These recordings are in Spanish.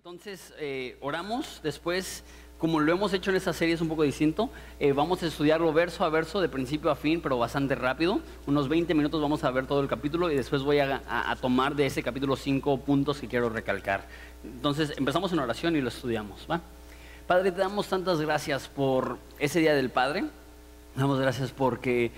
entonces eh, oramos, después, como lo hemos hecho en esta serie es un poco distinto, eh, vamos a estudiarlo verso a verso, de principio a fin, pero bastante rápido. Unos 20 minutos vamos a ver todo el capítulo y después voy a, a tomar de ese capítulo cinco puntos que quiero recalcar. Entonces empezamos en oración y lo estudiamos, ¿va? Padre, te damos tantas gracias por ese Día del Padre. Damos gracias porque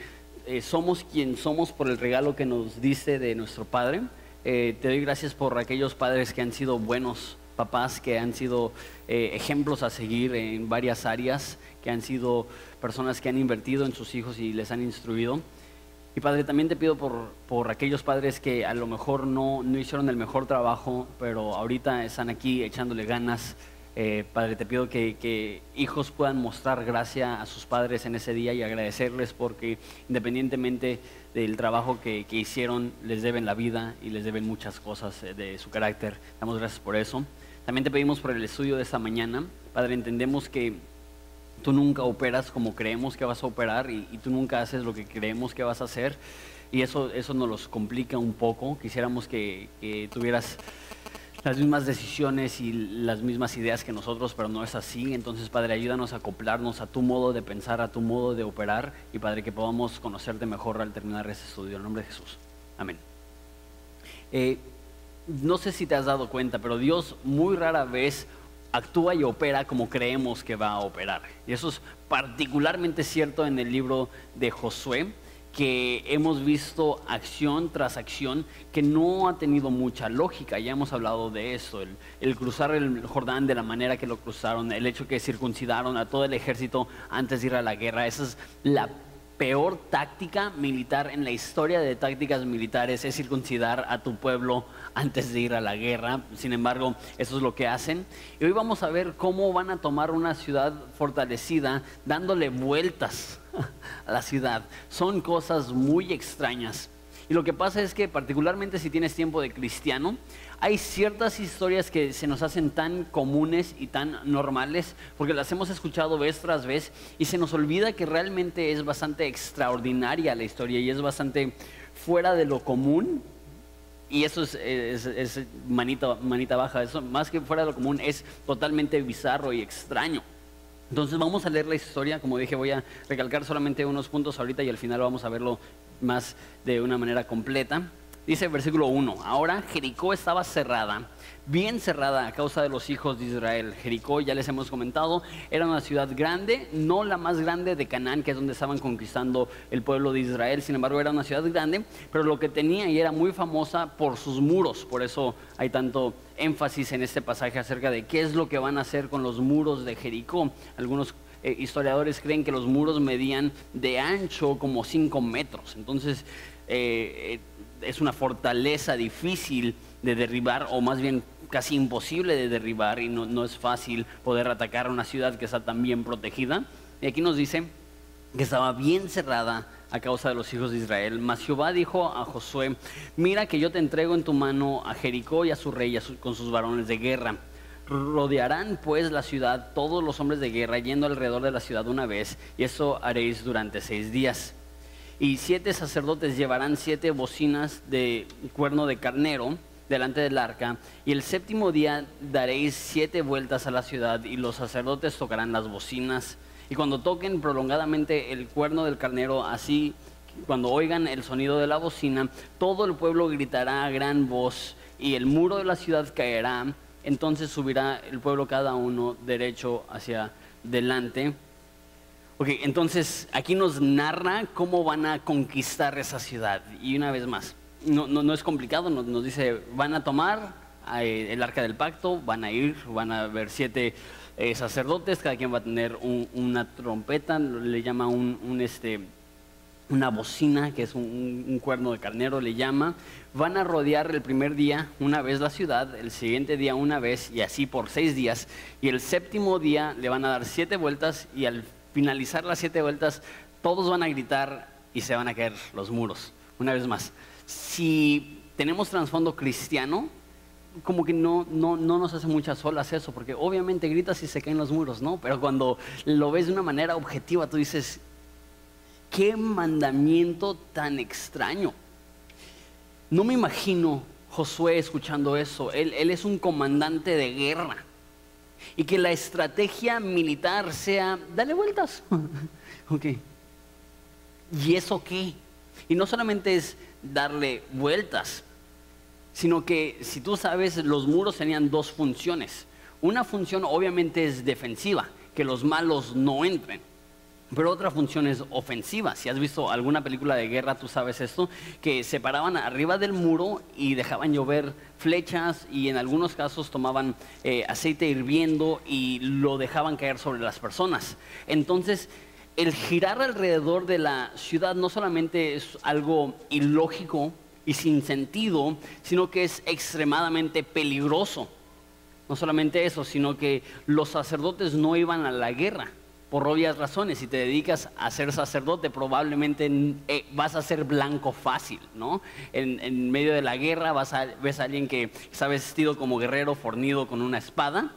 eh, somos quien somos por el regalo que nos dice de nuestro Padre. Eh, te doy gracias por aquellos padres que han sido buenos papás, que han sido eh, ejemplos a seguir en varias áreas, que han sido personas que han invertido en sus hijos y les han instruido. Y Padre, también te pido por, por aquellos padres que a lo mejor no, no hicieron el mejor trabajo, pero ahorita están aquí echándole ganas, eh, padre, te pido que, hijos puedan mostrar gracia a sus padres en ese día y agradecerles porque independientemente del trabajo que, hicieron, les deben la vida y les deben muchas cosas eh, de su carácter. Damos gracias por eso. También te pedimos por el estudio de esta mañana. Padre, entendemos que tú nunca operas como creemos que vas a operar y, tú nunca haces lo que creemos que vas a hacer. Y eso, eso nos los complica un poco. Quisiéramos que, tuvieras las mismas decisiones y las mismas ideas que nosotros, pero no es así. Entonces, Padre, ayúdanos a acoplarnos a tu modo de pensar, a tu modo de operar y, Padre, que podamos conocerte mejor al terminar este estudio. En nombre de Jesús. Amén. Eh, no sé si te has dado cuenta, pero Dios muy rara vez actúa y opera como creemos que va a operar. Y eso es particularmente cierto en el libro de Josué que hemos visto acción tras acción que no ha tenido mucha lógica. Ya hemos hablado de esto, el, cruzar el Jordán de la manera que lo cruzaron, el hecho que circuncidaron a todo el ejército antes de ir a la guerra. Esa es la peor táctica militar en la historia de tácticas militares, es circuncidar a tu pueblo antes de ir a la guerra. Sin embargo, eso es lo que hacen. Y hoy vamos a ver cómo van a tomar una ciudad fortalecida dándole vueltas a la ciudad. Son cosas muy extrañas. Y lo que pasa es que particularmente si tienes tiempo de cristiano, hay ciertas historias que se nos hacen tan comunes y tan normales porque las hemos escuchado vez tras vez y se nos olvida que realmente es bastante extraordinaria la historia y es bastante fuera de lo común. Y eso es, manita, manita baja, eso más que fuera de lo común es totalmente bizarro y extraño. Entonces vamos a leer la historia, como dije voy a recalcar solamente unos puntos ahorita y al final vamos a verlo más de una manera completa. Dice el versículo 1, ahora Jericó estaba cerrada, bien cerrada a causa de los hijos de Israel. Jericó, ya les hemos comentado, era una ciudad grande, no la más grande de Canaán, que es donde estaban conquistando el pueblo de Israel, sin embargo era una ciudad grande, pero lo que tenía y era muy famosa por sus muros, por eso hay tanto énfasis en este pasaje acerca de qué es lo que van a hacer con los muros de Jericó. Algunos eh, historiadores creen que los muros medían de ancho como 5 metros, entonces... Eh, es una fortaleza difícil de derribar, o más bien casi imposible de derribar, y no, es fácil poder atacar una ciudad que está tan bien protegida. Y aquí nos dice que estaba bien cerrada a causa de los hijos de Israel. Mas Jehová dijo a Josué, mira que yo te entrego en tu mano a Jericó y a su rey con sus varones de guerra. Rodearán pues la ciudad todos los hombres de guerra yendo alrededor de la ciudad una vez, y eso haréis durante seis días y siete sacerdotes llevarán siete bocinas de cuerno de carnero delante del arca, y el séptimo día daréis siete vueltas a la ciudad, y los sacerdotes tocarán las bocinas, y cuando toquen prolongadamente el cuerno del carnero, así cuando oigan el sonido de la bocina, todo el pueblo gritará a gran voz, y el muro de la ciudad caerá, entonces subirá el pueblo cada uno derecho hacia delante Ok, entonces aquí nos narra cómo van a conquistar esa ciudad. Y una vez más, no, no, es complicado, nos, dice, van a tomar eh, el arca del pacto, van a ir, van a ver siete eh, sacerdotes, cada quien va a tener una trompeta, le llama un, este, una bocina, que es un, un, cuerno de carnero, le llama. Van a rodear el primer día una vez la ciudad, el siguiente día una vez, y así por seis días. Y el séptimo día le van a dar siete vueltas y al finalizar las siete vueltas, todos van a gritar y se van a caer los muros. Una vez más, si tenemos trasfondo cristiano, como que no, no, no nos hace muchas olas eso, porque obviamente gritas y se caen los muros, ¿no? Pero cuando lo ves de una manera objetiva, tú dices, qué mandamiento tan extraño. No me imagino Josué escuchando eso. Él, él es un comandante de guerra. Y que la estrategia militar sea, dale vueltas. ok. ¿Y eso qué? Y no solamente es darle vueltas, sino que si tú sabes, los muros tenían dos funciones. Una función obviamente es defensiva, que los malos no entren. Pero otra función es ofensiva. Si has visto alguna película de guerra, tú sabes esto, que se paraban arriba del muro y dejaban llover flechas y en algunos casos tomaban eh, aceite hirviendo y lo dejaban caer sobre las personas. Entonces, el girar alrededor de la ciudad no solamente es algo ilógico y sin sentido, sino que es extremadamente peligroso. No solamente eso, sino que los sacerdotes no iban a la guerra por obvias razones. Si te dedicas a ser sacerdote, probablemente eh, vas a ser blanco fácil, ¿no? En, medio de la guerra vas a, ves a alguien que está vestido como guerrero, fornido con una espada,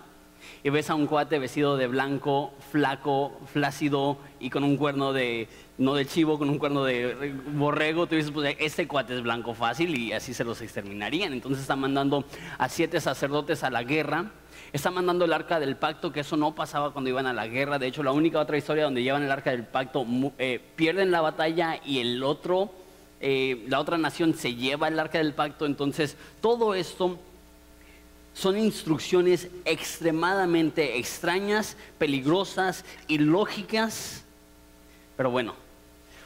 y ves a un cuate vestido de blanco, flaco, flácido y con un cuerno de, no de chivo, con un cuerno de borrego, tú dices, pues este cuate es blanco fácil y así se los exterminarían. Entonces está mandando a siete sacerdotes a la guerra, está mandando el arca del pacto, que eso no pasaba cuando iban a la guerra. De hecho, la única otra historia donde llevan el arca del pacto, eh, pierden la batalla y el otro, eh, la otra nación se lleva el arca del pacto. Entonces, todo esto son instrucciones extremadamente extrañas, peligrosas, ilógicas. Pero bueno,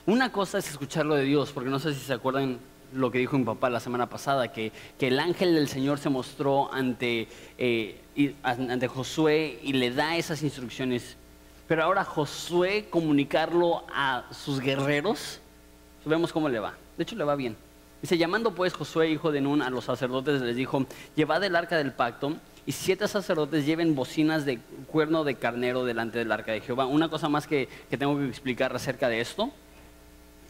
una cosa es escucharlo de Dios, porque no sé si se acuerdan lo que dijo mi papá la semana pasada, que, el ángel del Señor se mostró ante, eh, ante Josué y le da esas instrucciones. Pero ahora Josué comunicarlo a sus guerreros, vemos cómo le va. De hecho, le va bien. Dice, llamando pues Josué, hijo de Nun, a los sacerdotes, les dijo, llevad el arca del pacto y siete sacerdotes lleven bocinas de cuerno de carnero delante del arca de Jehová. Una cosa más que, tengo que explicar acerca de esto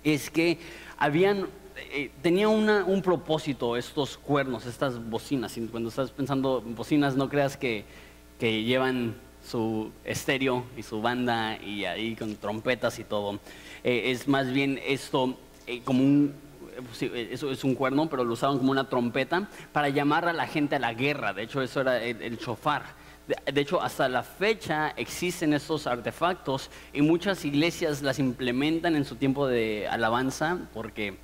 es que habían, eh, tenía un propósito estos cuernos, estas bocinas. Cuando estás pensando en bocinas, no creas que, llevan su estéreo y su banda y ahí con trompetas y todo. Eh, es más bien esto eh, como un eso es un cuerno, pero lo usaban como una trompeta para llamar a la gente a la guerra. De hecho, eso era el, chofar. De, hecho, hasta la fecha existen estos artefactos y muchas iglesias las implementan en su tiempo de alabanza porque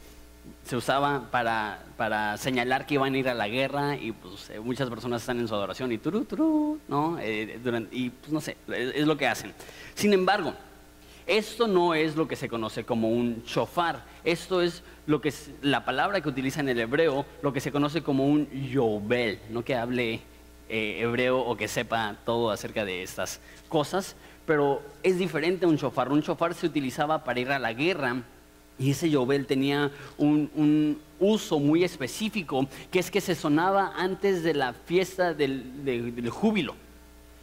se usaba para, para señalar que iban a ir a la guerra y pues eh, muchas personas están en su adoración y turu, turu, ¿no? Eh, y pues no sé, es, lo que hacen. Sin embargo, esto no es lo que se conoce como un chofar. Esto es lo que es la palabra que utiliza en el hebreo, lo que se conoce como un yobel. No que hable eh, hebreo o que sepa todo acerca de estas cosas, pero es diferente a un chofar. Un chofar se utilizaba para ir a la guerra y ese yobel tenía un, uso muy específico, que es que se sonaba antes de la fiesta del, júbilo.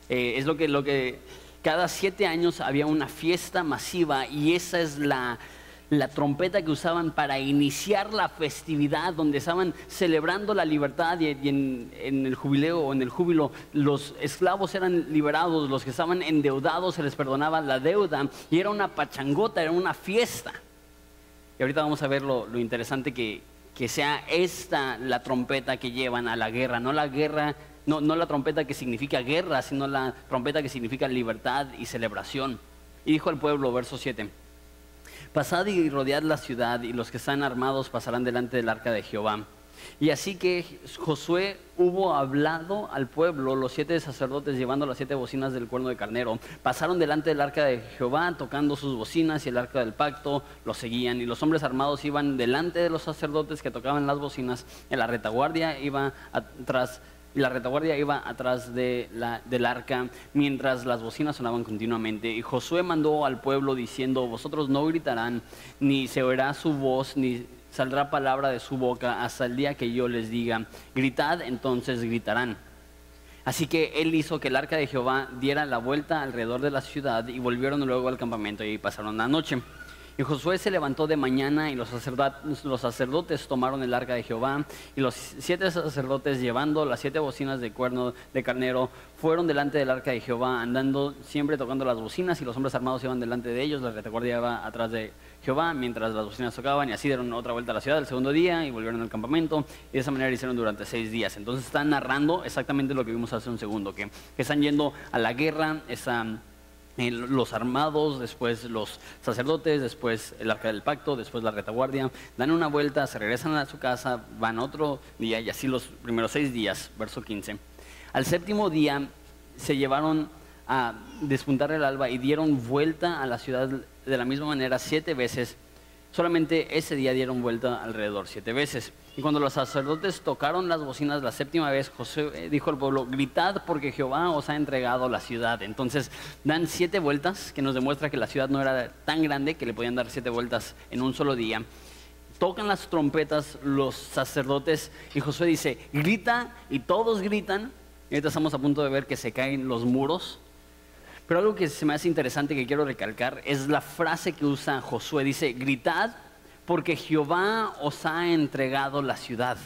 Eh, es lo que, lo que cada siete años había una fiesta masiva y esa es la, trompeta que usaban para iniciar la festividad donde estaban celebrando la libertad y, en, el jubileo o en el júbilo los esclavos eran liberados, los que estaban endeudados se les perdonaba la deuda y era una pachangota, era una fiesta. Y ahorita vamos a ver lo, lo interesante que, que sea esta la trompeta que llevan a la guerra, no la guerra no, la trompeta que significa guerra, sino la trompeta que significa libertad y celebración. Y dijo al pueblo, verso 7, Pasad y rodead la ciudad, y los que están armados pasarán delante del arca de Jehová. Y así que Josué hubo hablado al pueblo, los siete sacerdotes llevando las siete bocinas del cuerno de carnero, pasaron delante del arca de Jehová tocando sus bocinas y el arca del pacto lo seguían. Y los hombres armados iban delante de los sacerdotes que tocaban las bocinas, en la retaguardia iba atrás la retaguardia iba atrás de la, del arca mientras las bocinas sonaban continuamente. Y Josué mandó al pueblo diciendo, vosotros no gritarán, ni se oirá su voz, ni saldrá palabra de su boca hasta el día que yo les diga, gritad, entonces gritarán. Así que él hizo que el arca de Jehová diera la vuelta alrededor de la ciudad y volvieron luego al campamento y pasaron la noche. Y Josué se levantó de mañana y los sacerdotes, los sacerdotes tomaron el arca de Jehová y los siete sacerdotes llevando las siete bocinas de cuerno de carnero fueron delante del arca de Jehová andando siempre tocando las bocinas y los hombres armados iban delante de ellos, la retaguardia iba atrás de Jehová mientras las bocinas tocaban y así dieron otra vuelta a la ciudad el segundo día y volvieron al campamento y de esa manera hicieron durante seis días. Entonces están narrando exactamente lo que vimos hace un segundo, que, que están yendo a la guerra, están los armados, después los sacerdotes, después el arca del pacto, después la retaguardia, dan una vuelta, se regresan a su casa, van otro día y así los primeros seis días, verso 15. Al séptimo día se llevaron a despuntar el alba y dieron vuelta a la ciudad de la misma manera siete veces Solamente ese día dieron vuelta alrededor siete veces. Y cuando los sacerdotes tocaron las bocinas la séptima vez, José eh, dijo al pueblo, gritad porque Jehová os ha entregado la ciudad. Entonces dan siete vueltas, que nos demuestra que la ciudad no era tan grande que le podían dar siete vueltas en un solo día. Tocan las trompetas los sacerdotes y Josué dice, grita y todos gritan. Y ahorita estamos a punto de ver que se caen los muros pero algo que se me hace interesante que quiero recalcar es la frase que usa Josué. Dice, gritad porque Jehová os ha entregado la ciudad.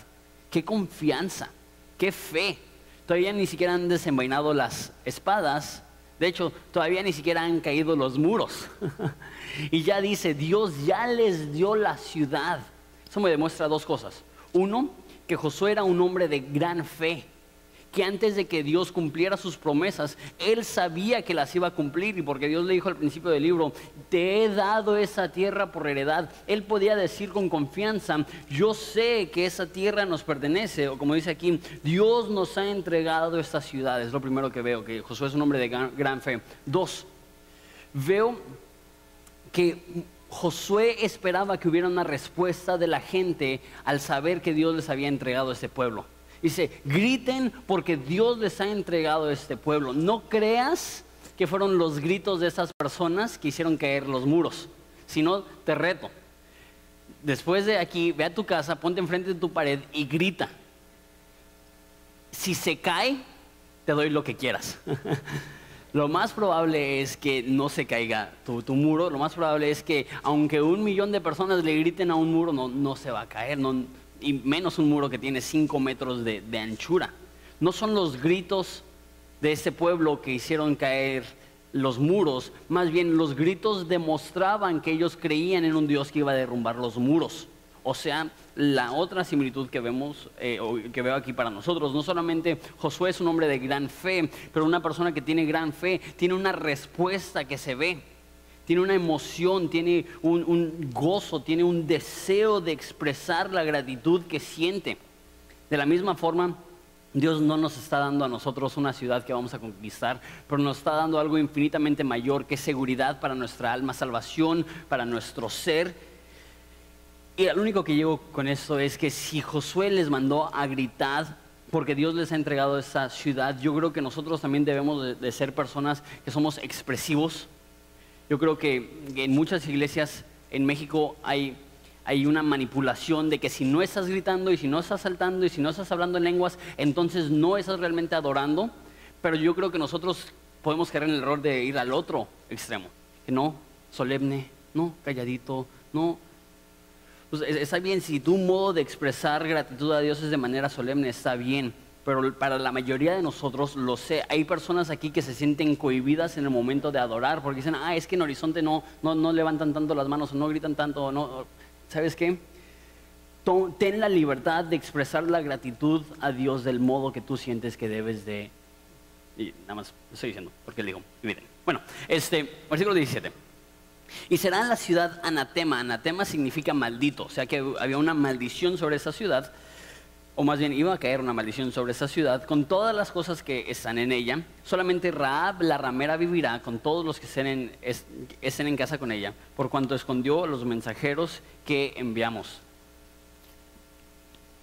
Qué confianza, qué fe. Todavía ni siquiera han desenvainado las espadas. De hecho, todavía ni siquiera han caído los muros. y ya dice, Dios ya les dio la ciudad. Eso me demuestra dos cosas. Uno, que Josué era un hombre de gran fe que antes de que Dios cumpliera sus promesas, Él sabía que las iba a cumplir y porque Dios le dijo al principio del libro, te he dado esa tierra por heredad, Él podía decir con confianza, yo sé que esa tierra nos pertenece, o como dice aquí, Dios nos ha entregado esta ciudad, es lo primero que veo, que Josué es un hombre de gran, gran fe. Dos, veo que Josué esperaba que hubiera una respuesta de la gente al saber que Dios les había entregado a ese pueblo. Dice, griten porque Dios les ha entregado este pueblo. No creas que fueron los gritos de esas personas que hicieron caer los muros, sino te reto. Después de aquí, ve a tu casa, ponte enfrente de tu pared y grita. Si se cae, te doy lo que quieras. lo más probable es que no se caiga tu, muro, lo más probable es que aunque un millón de personas le griten a un muro, no, no se va a caer, no, y menos un muro que tiene 5 metros de, anchura. No son los gritos de ese pueblo que hicieron caer los muros, más bien los gritos demostraban que ellos creían en un Dios que iba a derrumbar los muros. O sea, la otra similitud que vemos, eh, que veo aquí para nosotros, no solamente Josué es un hombre de gran fe, pero una persona que tiene gran fe tiene una respuesta que se ve tiene una emoción, tiene un, gozo, tiene un deseo de expresar la gratitud que siente. De la misma forma, Dios no nos está dando a nosotros una ciudad que vamos a conquistar, pero nos está dando algo infinitamente mayor que seguridad para nuestra alma, salvación para nuestro ser. Y lo único que llevo con esto es que si Josué les mandó a gritar porque Dios les ha entregado esa ciudad, yo creo que nosotros también debemos de ser personas que somos expresivos, yo creo que en muchas iglesias en México hay, hay una manipulación de que si no estás gritando y si no estás saltando y si no estás hablando en lenguas, entonces no estás realmente adorando. Pero yo creo que nosotros podemos caer en el error de ir al otro extremo. Que no, solemne, no, calladito, no. Pues está bien, si tu modo de expresar gratitud a Dios es de manera solemne, está bien pero para la mayoría de nosotros lo sé. Hay personas aquí que se sienten cohibidas en el momento de adorar porque dicen, ah, es que en Horizonte no, no, no levantan tanto las manos o no gritan tanto. no. ¿Sabes qué? Ten la libertad de expresar la gratitud a Dios del modo que tú sientes que debes de... Y nada más estoy diciendo, porque le digo, miren. Bueno, este, versículo 17. Y será en la ciudad anatema. Anatema significa maldito, o sea que había una maldición sobre esa ciudad o más bien iba a caer una maldición sobre esa ciudad con todas las cosas que están en ella. Solamente Raab, la ramera, vivirá con todos los que estén en, casa con ella, por cuanto escondió los mensajeros que enviamos.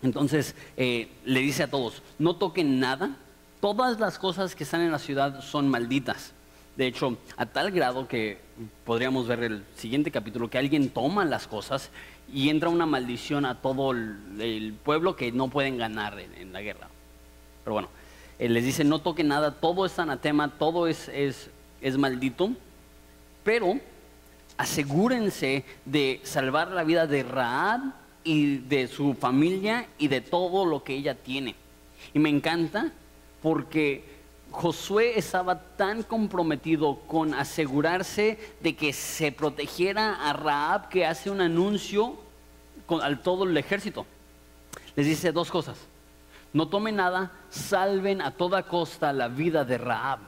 Entonces eh, le dice a todos, no toquen nada, todas las cosas que están en la ciudad son malditas. De hecho, a tal grado que podríamos ver el siguiente capítulo, que alguien toma las cosas y entra una maldición a todo el, pueblo que no pueden ganar en, la guerra. Pero bueno, él les dice, no toque nada, todo es anatema, todo es, es, es maldito, pero asegúrense de salvar la vida de Raab y de su familia y de todo lo que ella tiene. Y me encanta porque Josué estaba tan comprometido con asegurarse de que se protegiera a Raab que hace un anuncio al todo el ejército. Les dice dos cosas. No tomen nada, salven a toda costa la vida de Raab.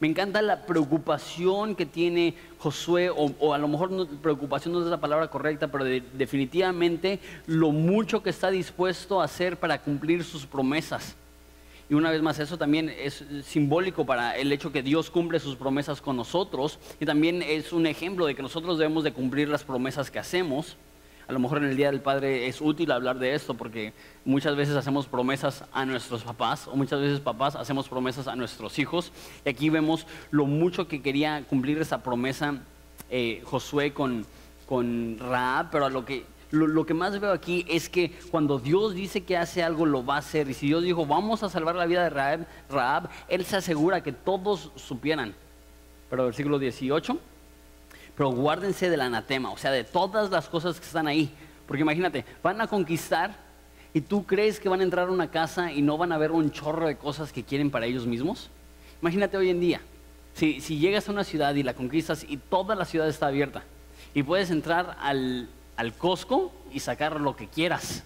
Me encanta la preocupación que tiene Josué, o, a lo mejor no, preocupación no es la palabra correcta, pero definitivamente lo mucho que está dispuesto a hacer para cumplir sus promesas. Y una vez más, eso también es simbólico para el hecho que Dios cumple sus promesas con nosotros y también es un ejemplo de que nosotros debemos de cumplir las promesas que hacemos. A lo mejor en el Día del Padre es útil hablar de esto porque muchas veces hacemos promesas a nuestros papás o muchas veces papás hacemos promesas a nuestros hijos. Y aquí vemos lo mucho que quería cumplir esa promesa eh, Josué con, con Raab, pero a lo que, lo, que más veo aquí es que cuando Dios dice que hace algo, lo va a hacer. Y si Dios dijo, vamos a salvar la vida de Raab, Raab Él se asegura que todos supieran. Pero versículo 18 pero guárdense del anatema, o sea, de todas las cosas que están ahí. Porque imagínate, van a conquistar y tú crees que van a entrar a una casa y no van a ver un chorro de cosas que quieren para ellos mismos. Imagínate hoy en día, si, si llegas a una ciudad y la conquistas y toda la ciudad está abierta y puedes entrar al, al Costco y sacar lo que quieras.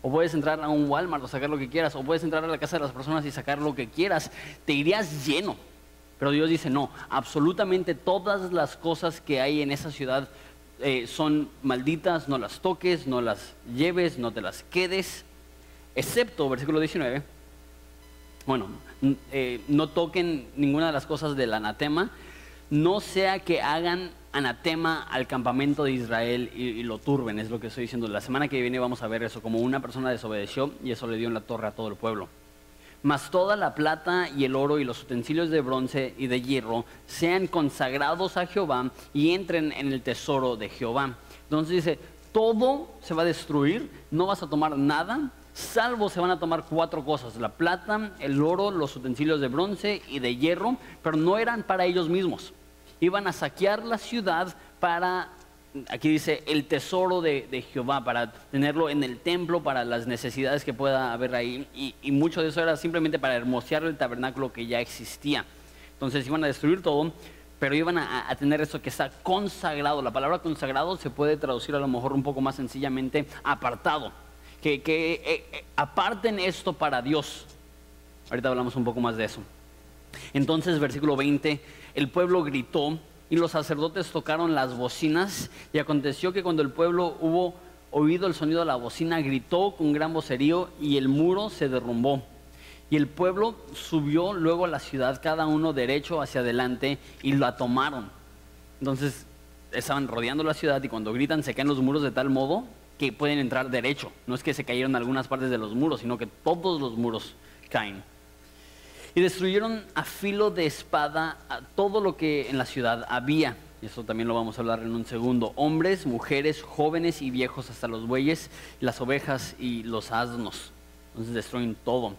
O puedes entrar a un Walmart o sacar lo que quieras. O puedes entrar a la casa de las personas y sacar lo que quieras. Te irías lleno. Pero Dios dice, no, absolutamente todas las cosas que hay en esa ciudad eh, son malditas, no las toques, no las lleves, no te las quedes, excepto, versículo 19, bueno, eh, no toquen ninguna de las cosas del anatema, no sea que hagan anatema al campamento de Israel y, lo turben, es lo que estoy diciendo. La semana que viene vamos a ver eso, como una persona desobedeció y eso le dio en la torre a todo el pueblo mas toda la plata y el oro y los utensilios de bronce y de hierro sean consagrados a Jehová y entren en el tesoro de Jehová. Entonces dice, todo se va a destruir, no vas a tomar nada, salvo se van a tomar cuatro cosas, la plata, el oro, los utensilios de bronce y de hierro, pero no eran para ellos mismos. Iban a saquear la ciudad para aquí dice el tesoro de, Jehová, para tenerlo en el templo, para las necesidades que pueda haber ahí. Y, mucho de eso era simplemente para hermosear el tabernáculo que ya existía. Entonces iban a destruir todo, pero iban a, tener eso que está consagrado. La palabra consagrado se puede traducir a lo mejor un poco más sencillamente apartado. Que, eh, eh, aparten esto para Dios. Ahorita hablamos un poco más de eso. Entonces, versículo 20, el pueblo gritó y los sacerdotes tocaron las bocinas y aconteció que cuando el pueblo hubo oído el sonido de la bocina, gritó con gran vocerío y el muro se derrumbó. Y el pueblo subió luego a la ciudad, cada uno derecho hacia adelante, y la tomaron. Entonces estaban rodeando la ciudad y cuando gritan se caen los muros de tal modo que pueden entrar derecho. No es que se cayeron algunas partes de los muros, sino que todos los muros caen y destruyeron a filo de espada a todo lo que en la ciudad había. Y eso también lo vamos a hablar en un segundo. Hombres, mujeres, jóvenes y viejos, hasta los bueyes, las ovejas y los asnos. Entonces destruyen todo.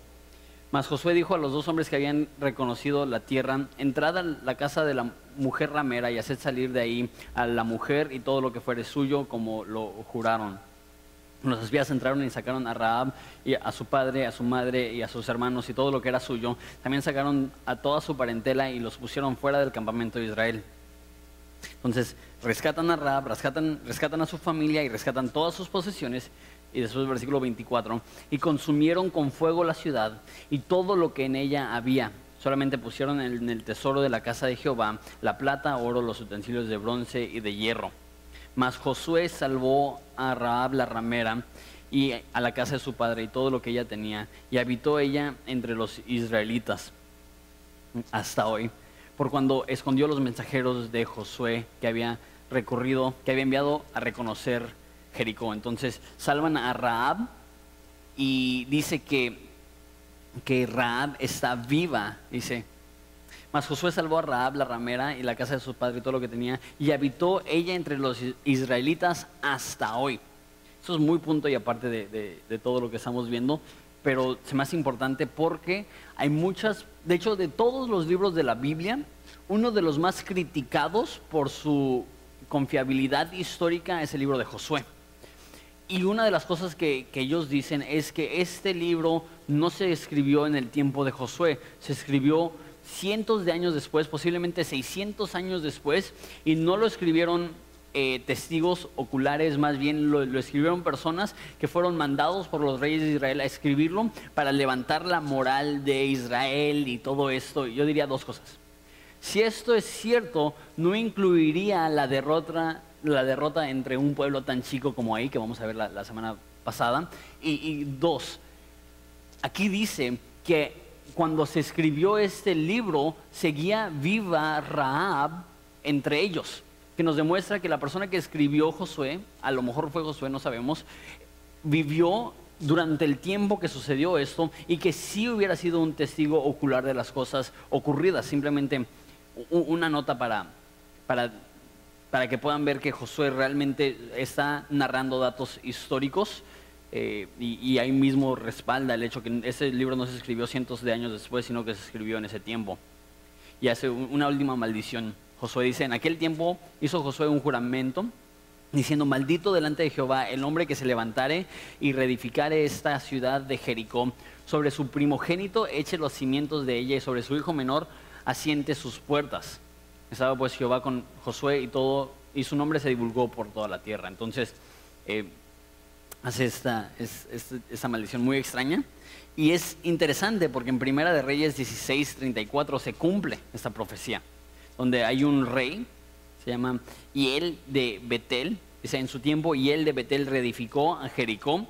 Mas Josué dijo a los dos hombres que habían reconocido la tierra, entrad a la casa de la mujer ramera y haced salir de ahí a la mujer y todo lo que fuere suyo, como lo juraron. Los espías entraron y sacaron a Raab y a su padre, a su madre y a sus hermanos y todo lo que era suyo. También sacaron a toda su parentela y los pusieron fuera del campamento de Israel. Entonces rescatan a Raab, rescatan, rescatan a su familia y rescatan todas sus posesiones. Y después versículo 24, y consumieron con fuego la ciudad y todo lo que en ella había. Solamente pusieron en el tesoro de la casa de Jehová la plata, oro, los utensilios de bronce y de hierro mas Josué salvó a Raab la ramera y a la casa de su padre y todo lo que ella tenía, y habitó ella entre los israelitas hasta hoy, por cuando escondió los mensajeros de Josué que había recorrido, que había enviado a reconocer Jericó. Entonces salvan a Raab y dice que, que Raab está viva, dice, mas Josué salvó a Raab, la ramera, y la casa de su padre y todo lo que tenía, y habitó ella entre los israelitas hasta hoy. Eso es muy punto y aparte de, todo lo que estamos viendo, pero me hace importante porque hay muchas, de hecho, de todos los libros de la Biblia, uno de los más criticados por su confiabilidad histórica es el libro de Josué. Y una de las cosas que, ellos dicen es que este libro no se escribió en el tiempo de Josué, se escribió cientos de años después, posiblemente 600 años después, y no lo escribieron eh, testigos oculares, más bien lo, escribieron personas que fueron mandados por los reyes de Israel a escribirlo para levantar la moral de Israel y todo esto. Yo diría dos cosas. Si esto es cierto, no incluiría la derrota, la derrota entre un pueblo tan chico como ahí, que vamos a ver la, semana pasada. Y, y dos, aquí dice que cuando se escribió este libro, seguía viva Raab entre ellos que nos demuestra que la persona que escribió Josué, a lo mejor fue Josué, no sabemos, vivió durante el tiempo que sucedió esto y que sí hubiera sido un testigo ocular de las cosas ocurridas. Simplemente una nota para, para, para que puedan ver que Josué realmente está narrando datos históricos. Eh, y, ahí mismo respalda el hecho que ese libro no se escribió cientos de años después, sino que se escribió en ese tiempo. Y hace una última maldición Josué dice, en aquel tiempo hizo Josué un juramento diciendo, maldito delante de Jehová el hombre que se levantare y reedificare esta ciudad de Jericó. Sobre su primogénito eche los cimientos de ella y sobre su hijo menor asiente sus puertas. Estaba pues Jehová con Josué y todo, y su nombre se divulgó por toda la tierra. Entonces, eh, hace esta, esta maldición muy extraña. Y es interesante porque en Primera de Reyes 16, 34 se cumple esta profecía donde hay un rey, se llama Hiel de Betel, dice en su tiempo Hiel de Betel reedificó a Jericó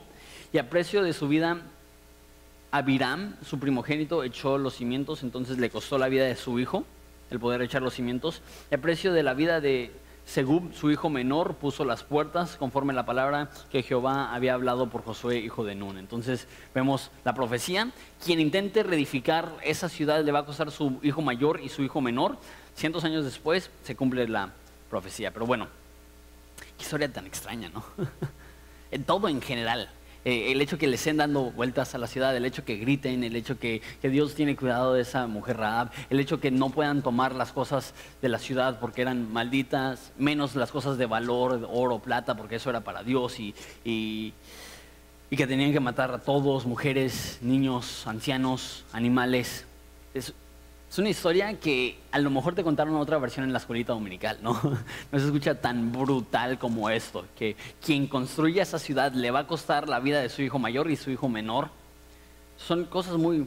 y a precio de su vida Abiram, su primogénito, echó los cimientos, entonces le costó la vida de su hijo el poder echar los cimientos. Y a precio de la vida de Segub, su hijo menor, puso las puertas conforme la palabra que Jehová había hablado por Josué, hijo de Nun. Entonces vemos la profecía. Quien intente reedificar esa ciudad le va a costar su hijo mayor y su hijo menor. Cientos años después se cumple la profecía. Pero bueno, qué historia tan extraña, ¿no? en todo en general. Eh, el hecho que le estén dando vueltas a la ciudad, el hecho que griten, el hecho que, que, Dios tiene cuidado de esa mujer Raab, el hecho que no puedan tomar las cosas de la ciudad porque eran malditas, menos las cosas de valor, oro, plata, porque eso era para Dios y, y, y que tenían que matar a todos, mujeres, niños, ancianos, animales. Es, es una historia que a lo mejor te contaron otra versión en la escuelita dominical, ¿no? No se escucha tan brutal como esto, que quien construye esa ciudad le va a costar la vida de su hijo mayor y su hijo menor. Son cosas muy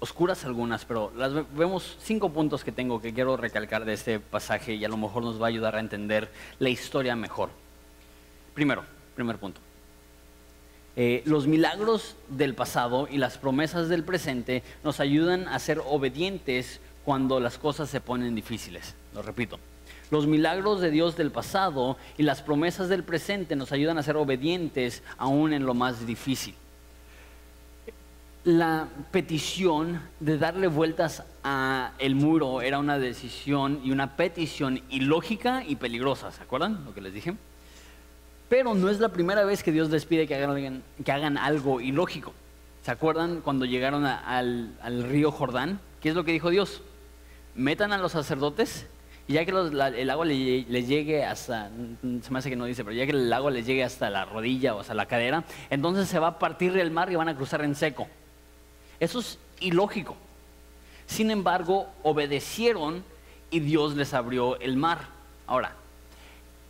oscuras algunas, pero las vemos cinco puntos que tengo que quiero recalcar de este pasaje y a lo mejor nos va a ayudar a entender la historia mejor. Primero, primer punto. Eh, los milagros del pasado y las promesas del presente nos ayudan a ser obedientes cuando las cosas se ponen difíciles. Lo repito. Los milagros de Dios del pasado y las promesas del presente nos ayudan a ser obedientes aún en lo más difícil. La petición de darle vueltas a el muro era una decisión y una petición ilógica y peligrosa. ¿Se acuerdan lo que les dije? Pero no es la primera vez que Dios les pide que hagan, que hagan algo ilógico. ¿Se acuerdan cuando llegaron al, río Jordán? ¿Qué es lo que dijo Dios? Metan a los sacerdotes y ya que el agua les llegue hasta, se me hace que no dice, pero ya que el agua les llegue hasta la rodilla o hasta la cadera, entonces se va a partir el mar y van a cruzar en seco. Eso es ilógico. Sin embargo, obedecieron y Dios les abrió el mar. Ahora,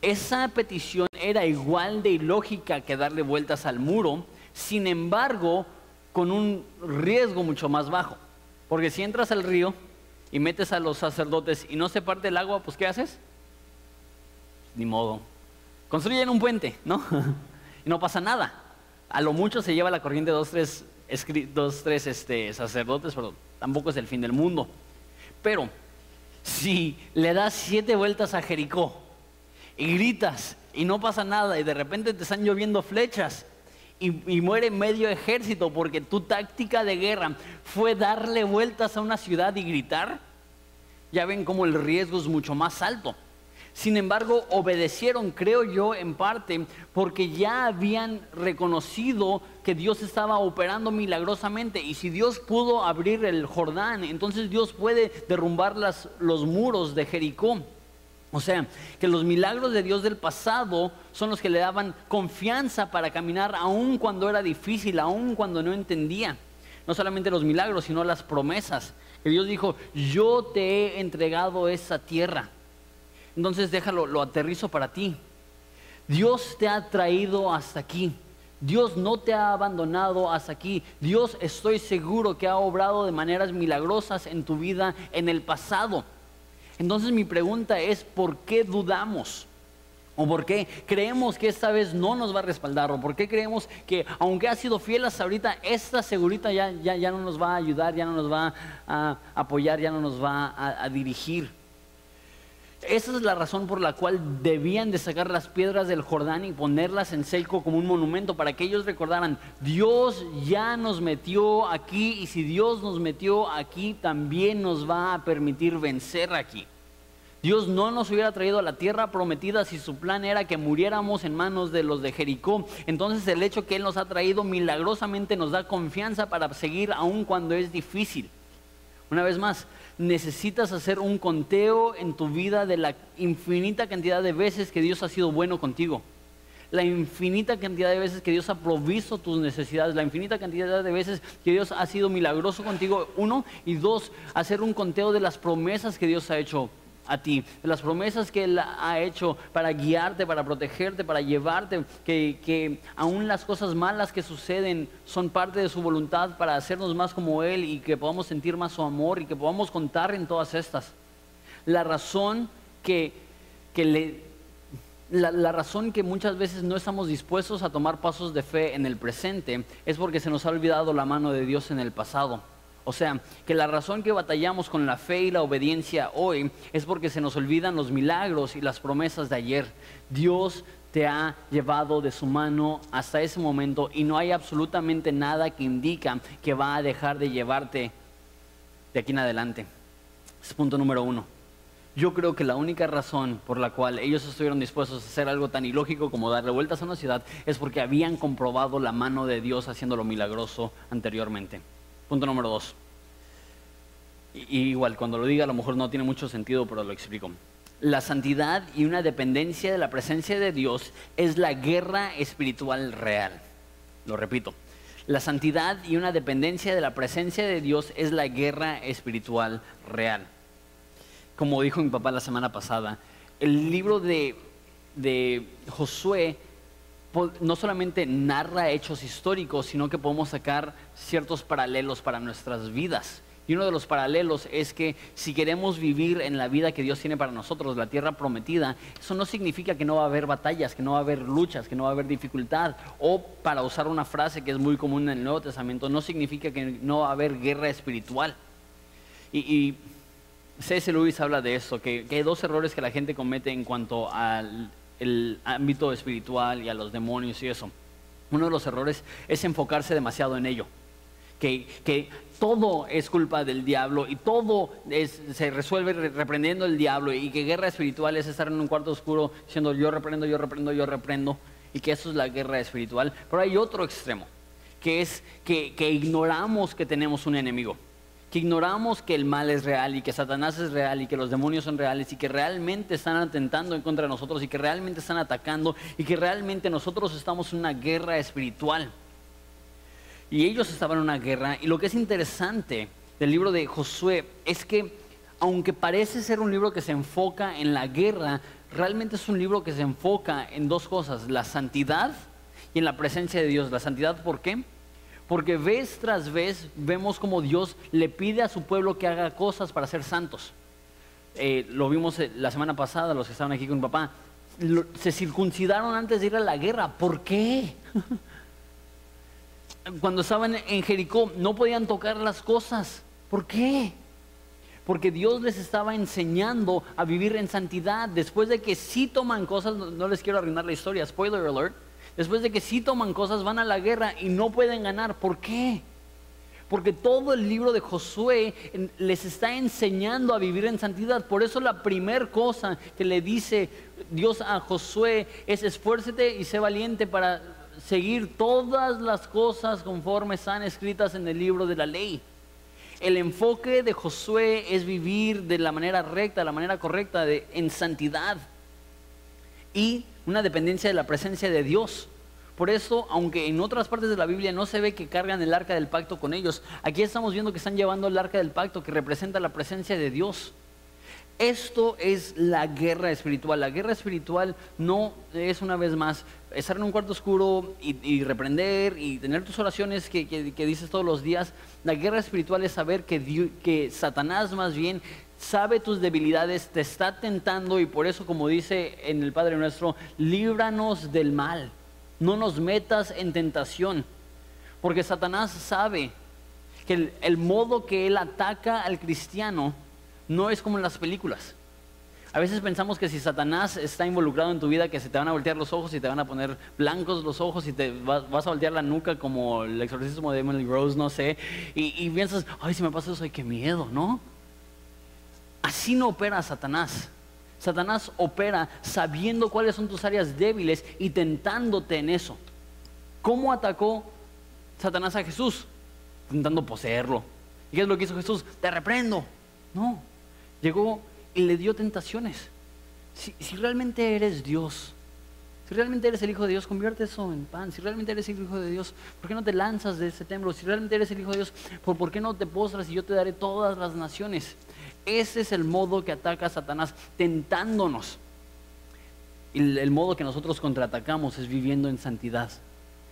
esa petición era igual de ilógica que darle vueltas al muro, sin embargo, con un riesgo mucho más bajo. Porque si entras al río y metes a los sacerdotes y no se parte el agua, pues ¿qué haces? Ni modo. Construyen un puente, ¿no? y no pasa nada. A lo mucho se lleva la corriente dos, tres, dos, tres este, sacerdotes, pero tampoco es el fin del mundo. Pero si le das siete vueltas a Jericó, y gritas y no pasa nada y de repente te están lloviendo flechas y, muere medio ejército porque tu táctica de guerra fue darle vueltas a una ciudad y gritar, ya ven cómo el riesgo es mucho más alto. Sin embargo, obedecieron, creo yo, en parte porque ya habían reconocido que Dios estaba operando milagrosamente. Y si Dios pudo abrir el Jordán, entonces Dios puede derrumbar las, los muros de Jericó. O sea, que los milagros de Dios del pasado son los que le daban confianza para caminar aun cuando era difícil, aun cuando no entendía. No solamente los milagros, sino las promesas. Que Dios dijo, yo te he entregado esa tierra. Entonces déjalo, lo aterrizo para ti. Dios te ha traído hasta aquí. Dios no te ha abandonado hasta aquí. Dios estoy seguro que ha obrado de maneras milagrosas en tu vida en el pasado. Entonces mi pregunta es, ¿por qué dudamos? ¿O por qué creemos que esta vez no nos va a respaldar? ¿O por qué creemos que aunque ha sido fiel hasta ahorita, esta segurita ya, ya, ya no nos va a ayudar, ya no nos va a apoyar, ya no nos va a dirigir? Esa es la razón por la cual debían de sacar las piedras del Jordán y ponerlas en seco como un monumento para que ellos recordaran, Dios ya nos metió aquí y si Dios nos metió aquí, también nos va a permitir vencer aquí. Dios no nos hubiera traído a la tierra prometida si su plan era que muriéramos en manos de los de Jericó. Entonces el hecho que Él nos ha traído milagrosamente nos da confianza para seguir aun cuando es difícil. Una vez más, necesitas hacer un conteo en tu vida de la infinita cantidad de veces que Dios ha sido bueno contigo. La infinita cantidad de veces que Dios ha provisto tus necesidades, la infinita cantidad de veces que Dios ha sido milagroso contigo, uno, y dos, hacer un conteo de las promesas que Dios ha hecho a ti, las promesas que Él ha hecho para guiarte, para protegerte, para llevarte, que, que aún las cosas malas que suceden son parte de su voluntad para hacernos más como Él y que podamos sentir más su amor y que podamos contar en todas estas. La razón que, que la, la, razón que muchas veces no estamos dispuestos a tomar pasos de fe en el presente es porque se nos ha olvidado la mano de Dios en el pasado. O sea, que la razón que batallamos con la fe y la obediencia hoy es porque se nos olvidan los milagros y las promesas de ayer. Dios te ha llevado de su mano hasta ese momento y no hay absolutamente nada que indica que va a dejar de llevarte de aquí en adelante. Es punto número uno. Yo creo que la única razón por la cual ellos estuvieron dispuestos a hacer algo tan ilógico como darle vueltas a una ciudad es porque habían comprobado la mano de Dios haciéndolo milagroso anteriormente. Punto número dos. Igual, cuando lo diga a lo mejor no tiene mucho sentido, pero lo explico. La santidad y una dependencia de la presencia de Dios es la guerra espiritual real. Lo repito. La santidad y una dependencia de la presencia de Dios es la guerra espiritual real. Como dijo mi papá la semana pasada, el libro de, de Josué no solamente narra hechos históricos, sino que podemos sacar ciertos paralelos para nuestras vidas. Y uno de los paralelos es que si queremos vivir en la vida que Dios tiene para nosotros, la tierra prometida, eso no significa que no va a haber batallas, que no va a haber luchas, que no va a haber dificultad. O para usar una frase que es muy común en el Nuevo Testamento, no significa que no va a haber guerra espiritual. Y, y C.S. Lewis habla de eso, que, que hay dos errores que la gente comete en cuanto al el ámbito espiritual y a los demonios y eso. Uno de los errores es enfocarse demasiado en ello. Que, que todo es culpa del diablo y todo se resuelve reprendiendo el diablo y que guerra espiritual es estar en un cuarto oscuro diciendo yo reprendo, yo reprendo, yo reprendo y que eso es la guerra espiritual. Pero hay otro extremo, que es que, que ignoramos que tenemos un enemigo que ignoramos que el mal es real y que Satanás es real y que los demonios son reales y que realmente están atentando en contra de nosotros y que realmente están atacando y que realmente nosotros estamos en una guerra espiritual. Y ellos estaban en una guerra y lo que es interesante del libro de Josué es que aunque parece ser un libro que se enfoca en la guerra, realmente es un libro que se enfoca en dos cosas, la santidad y en la presencia de Dios. La santidad, ¿por qué? Porque vez tras vez vemos como Dios le pide a su pueblo que haga cosas para ser santos. Eh, lo vimos eh, la semana pasada, los que estaban aquí con papá. se circuncidaron antes de ir a la guerra. ¿Por qué? Cuando estaban en Jericó no podían tocar las cosas. ¿Por qué? Porque Dios les estaba enseñando a vivir en santidad. Después de que sí toman cosas, no les quiero arruinar la historia, spoiler alert después de que sí toman cosas, van a la guerra y no pueden ganar. ¿Por qué? Porque todo el libro de Josué les está enseñando a vivir en santidad. Por eso la primera cosa que le dice Dios a Josué es esfuércete y sé valiente para seguir todas las cosas conforme están escritas en el libro de la ley. El enfoque de Josué es vivir de la manera recta, la manera correcta, de, en santidad y una dependencia de la presencia de Dios. Por eso, aunque en otras partes de la Biblia no se ve que cargan el arca del pacto con ellos, aquí estamos viendo que están llevando el arca del pacto que representa la presencia de Dios. Esto es la guerra espiritual. La guerra espiritual no es una vez más estar en un cuarto oscuro y, reprender y tener tus oraciones que, dices todos los días. La guerra espiritual es saber que, que Satanás más bien sabe tus debilidades, te está tentando y por eso como dice en el Padre nuestro, líbranos del mal. No nos metas en tentación. Porque Satanás sabe que el modo que él ataca al cristiano no es como en las películas. A veces pensamos que si Satanás está involucrado en tu vida, que se te van a voltear los ojos y te van a poner blancos los ojos y te vas, a voltear la nuca como el exorcismo de Emily Rose, no sé, y, piensas, ay, si me pasa eso, ay, qué miedo, ¿no? Así no opera Satanás. Satanás opera sabiendo cuáles son tus áreas débiles y tentándote en eso. ¿Cómo atacó Satanás a Jesús? Intentando poseerlo. ¿Y qué es lo que hizo Jesús? Te reprendo. No, llegó y le dio tentaciones. Si, realmente eres Dios, si realmente eres el Hijo de Dios, convierte eso en pan. Si realmente eres el Hijo de Dios, ¿por qué no te lanzas de ese templo? Si realmente eres el Hijo de Dios, ¿por, qué no te postras y yo te daré todas las naciones? Ese es el modo que ataca Satanás, tentándonos. Y el modo que nosotros contraatacamos es viviendo en santidad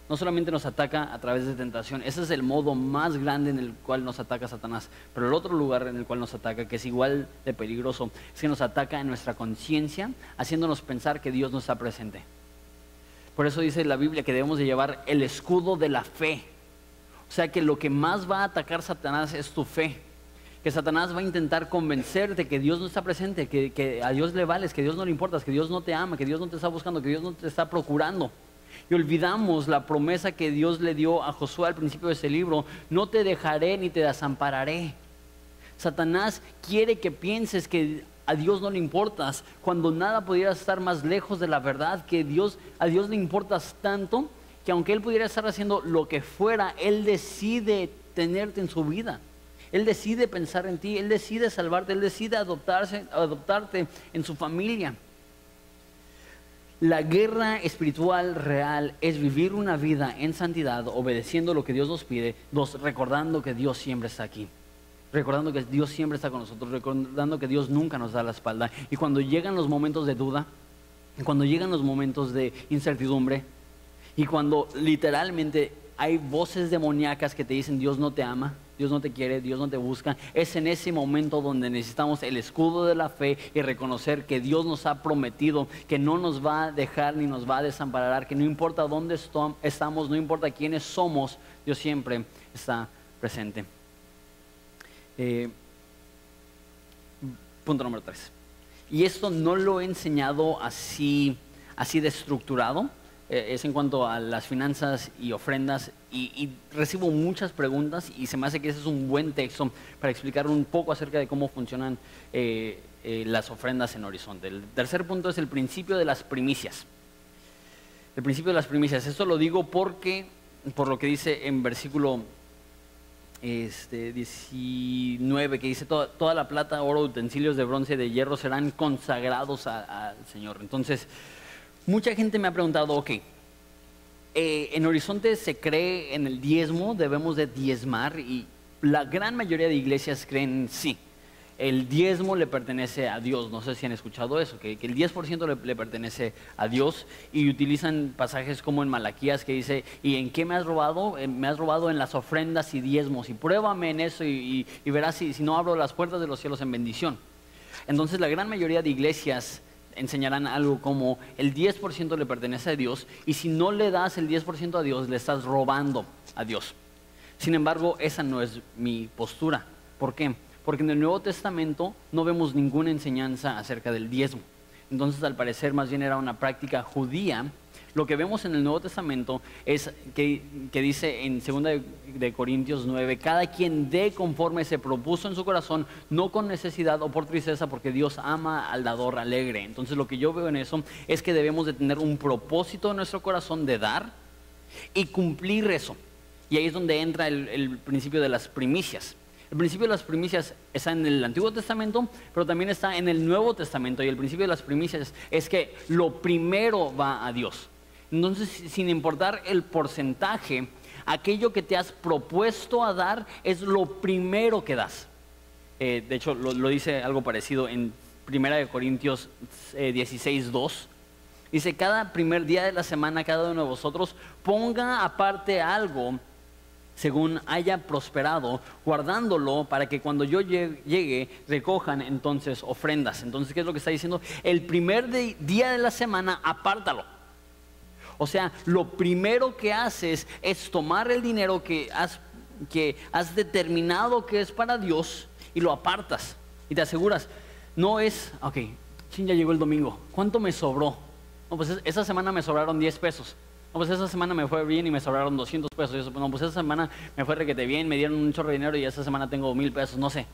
no solamente nos ataca a través de tentación, ese es el modo más grande en el cual nos ataca Satanás, pero el otro lugar en el cual nos ataca, que es igual de peligroso, es que nos ataca en nuestra conciencia, haciéndonos pensar que Dios no está presente. Por eso dice la Biblia que debemos de llevar el escudo de la fe. O sea que lo que más va a atacar Satanás es tu fe. Que Satanás va a intentar convencerte que Dios no está presente, que, a Dios le vales, que Dios no le importas, que Dios no te ama, que Dios no te está buscando, que Dios no te está procurando y olvidamos la promesa que Dios le dio a Josué al principio de ese libro, no te dejaré ni te desampararé. Satanás quiere que pienses que a Dios no le importas, cuando nada pudiera estar más lejos de la verdad, que Dios, a Dios le importas tanto que aunque Él pudiera estar haciendo lo que fuera, Él decide tenerte en su vida. Él decide pensar en ti, Él decide salvarte, Él decide adoptarse, adoptarte en su familia. La guerra espiritual real es vivir una vida en santidad, obedeciendo lo que Dios nos pide, dos, recordando que Dios siempre está aquí, recordando que Dios siempre está con nosotros, recordando que Dios nunca nos da la espalda. Y cuando llegan los momentos de duda, cuando llegan los momentos de incertidumbre, y cuando literalmente hay voces demoníacas que te dicen Dios no te ama, Dios no te quiere, Dios no te busca. Es en ese momento donde necesitamos el escudo de la fe y reconocer que Dios nos ha prometido que no nos va a dejar ni nos va a desamparar, que no importa dónde estamos, no importa quiénes somos, Dios siempre está presente. Eh, punto número tres. Y esto no lo he enseñado así, así de estructurado eh, es en cuanto a las finanzas y ofrendas y, recibo muchas preguntas y se me hace que ese es un buen texto para explicar un poco acerca de cómo funcionan eh, eh, las ofrendas en Horizonte. El tercer punto es el principio de las primicias. El principio de las primicias. Esto lo digo porque, por lo que dice en versículo este, 19, que dice, toda, toda la plata, oro, utensilios de bronce, de hierro serán consagrados al Señor. Entonces, Mucha gente me ha preguntado, ok, eh, en Horizonte se cree en el diezmo, debemos de diezmar y la gran mayoría de iglesias creen sí. El diezmo le pertenece a Dios, no sé si han escuchado eso, que, el 10% le, pertenece a Dios y utilizan pasajes como en Malaquías que dice, ¿y en qué me has robado? Eh, me has robado en las ofrendas y diezmos y pruébame en eso y, verás si, si no abro las puertas de los cielos en bendición. Entonces la gran mayoría de iglesias enseñarán algo como el 10% le pertenece a Dios y si no le das el 10% a Dios, le estás robando a Dios. Sin embargo, esa no es mi postura. ¿Por qué? Porque en el Nuevo Testamento no vemos ninguna enseñanza acerca del diezmo. Entonces, al parecer, más bien era una práctica judía lo que vemos en el Nuevo Testamento es que, dice en 2 de, Corintios 9, cada quien dé conforme se propuso en su corazón, no con necesidad o por tristeza, porque Dios ama al dador alegre. Entonces lo que yo veo en eso es que debemos de tener un propósito en nuestro corazón de dar y cumplir eso. Y ahí es donde entra el, el principio de las primicias. El principio de las primicias está en el Antiguo Testamento, pero también está en el Nuevo Testamento. Y el principio de las primicias es que lo primero va a Dios. Entonces, sin importar el porcentaje, aquello que te has propuesto a dar es lo primero que das. Eh, de hecho, lo, dice algo parecido en 1 Corintios 16, eh, 2. Dice, cada primer día de la semana, cada uno de vosotros ponga aparte algo según haya prosperado, guardándolo para que cuando yo llegue recojan entonces ofrendas. Entonces, ¿qué es lo que está diciendo? El primer día de la semana, apártalo. O sea, lo primero que haces es tomar el dinero que has, que has determinado que es para Dios y lo apartas y te aseguras. No es, ok, ya llegó el domingo, ¿cuánto me sobró? No, pues esa semana me sobraron 10 pesos. No, pues esa semana me fue bien y me sobraron 200 pesos. No, pues esa semana me fue requete bien, me dieron un chorro de dinero y esa semana tengo mil pesos, no sé.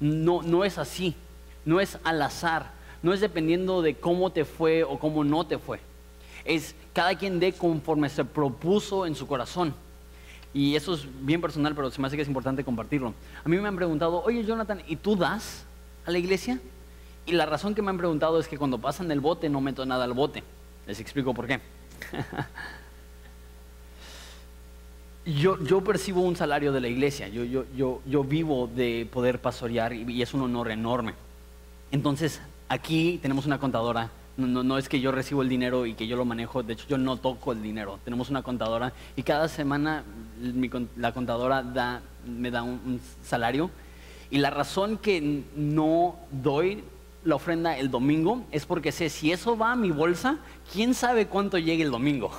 No, no es así. No es al azar. No es dependiendo de cómo te fue o cómo no te fue. Es cada quien dé conforme se propuso en su corazón. Y eso es bien personal, pero se me hace que es importante compartirlo. A mí me han preguntado, oye Jonathan, ¿y tú das a la iglesia? Y la razón que me han preguntado es que cuando pasan el bote no meto nada al bote. Les explico por qué. yo, yo, percibo un salario de la iglesia, yo, yo, yo, yo vivo de poder pastorear y, es un honor enorme. Entonces, aquí tenemos una contadora, no, no, es que yo recibo el dinero y que yo lo manejo, de hecho yo no toco el dinero, tenemos una contadora y cada semana la contadora me da un salario y la razón que no doy la ofrenda el domingo es porque sé si eso va a mi bolsa, quién sabe cuánto llegue el domingo.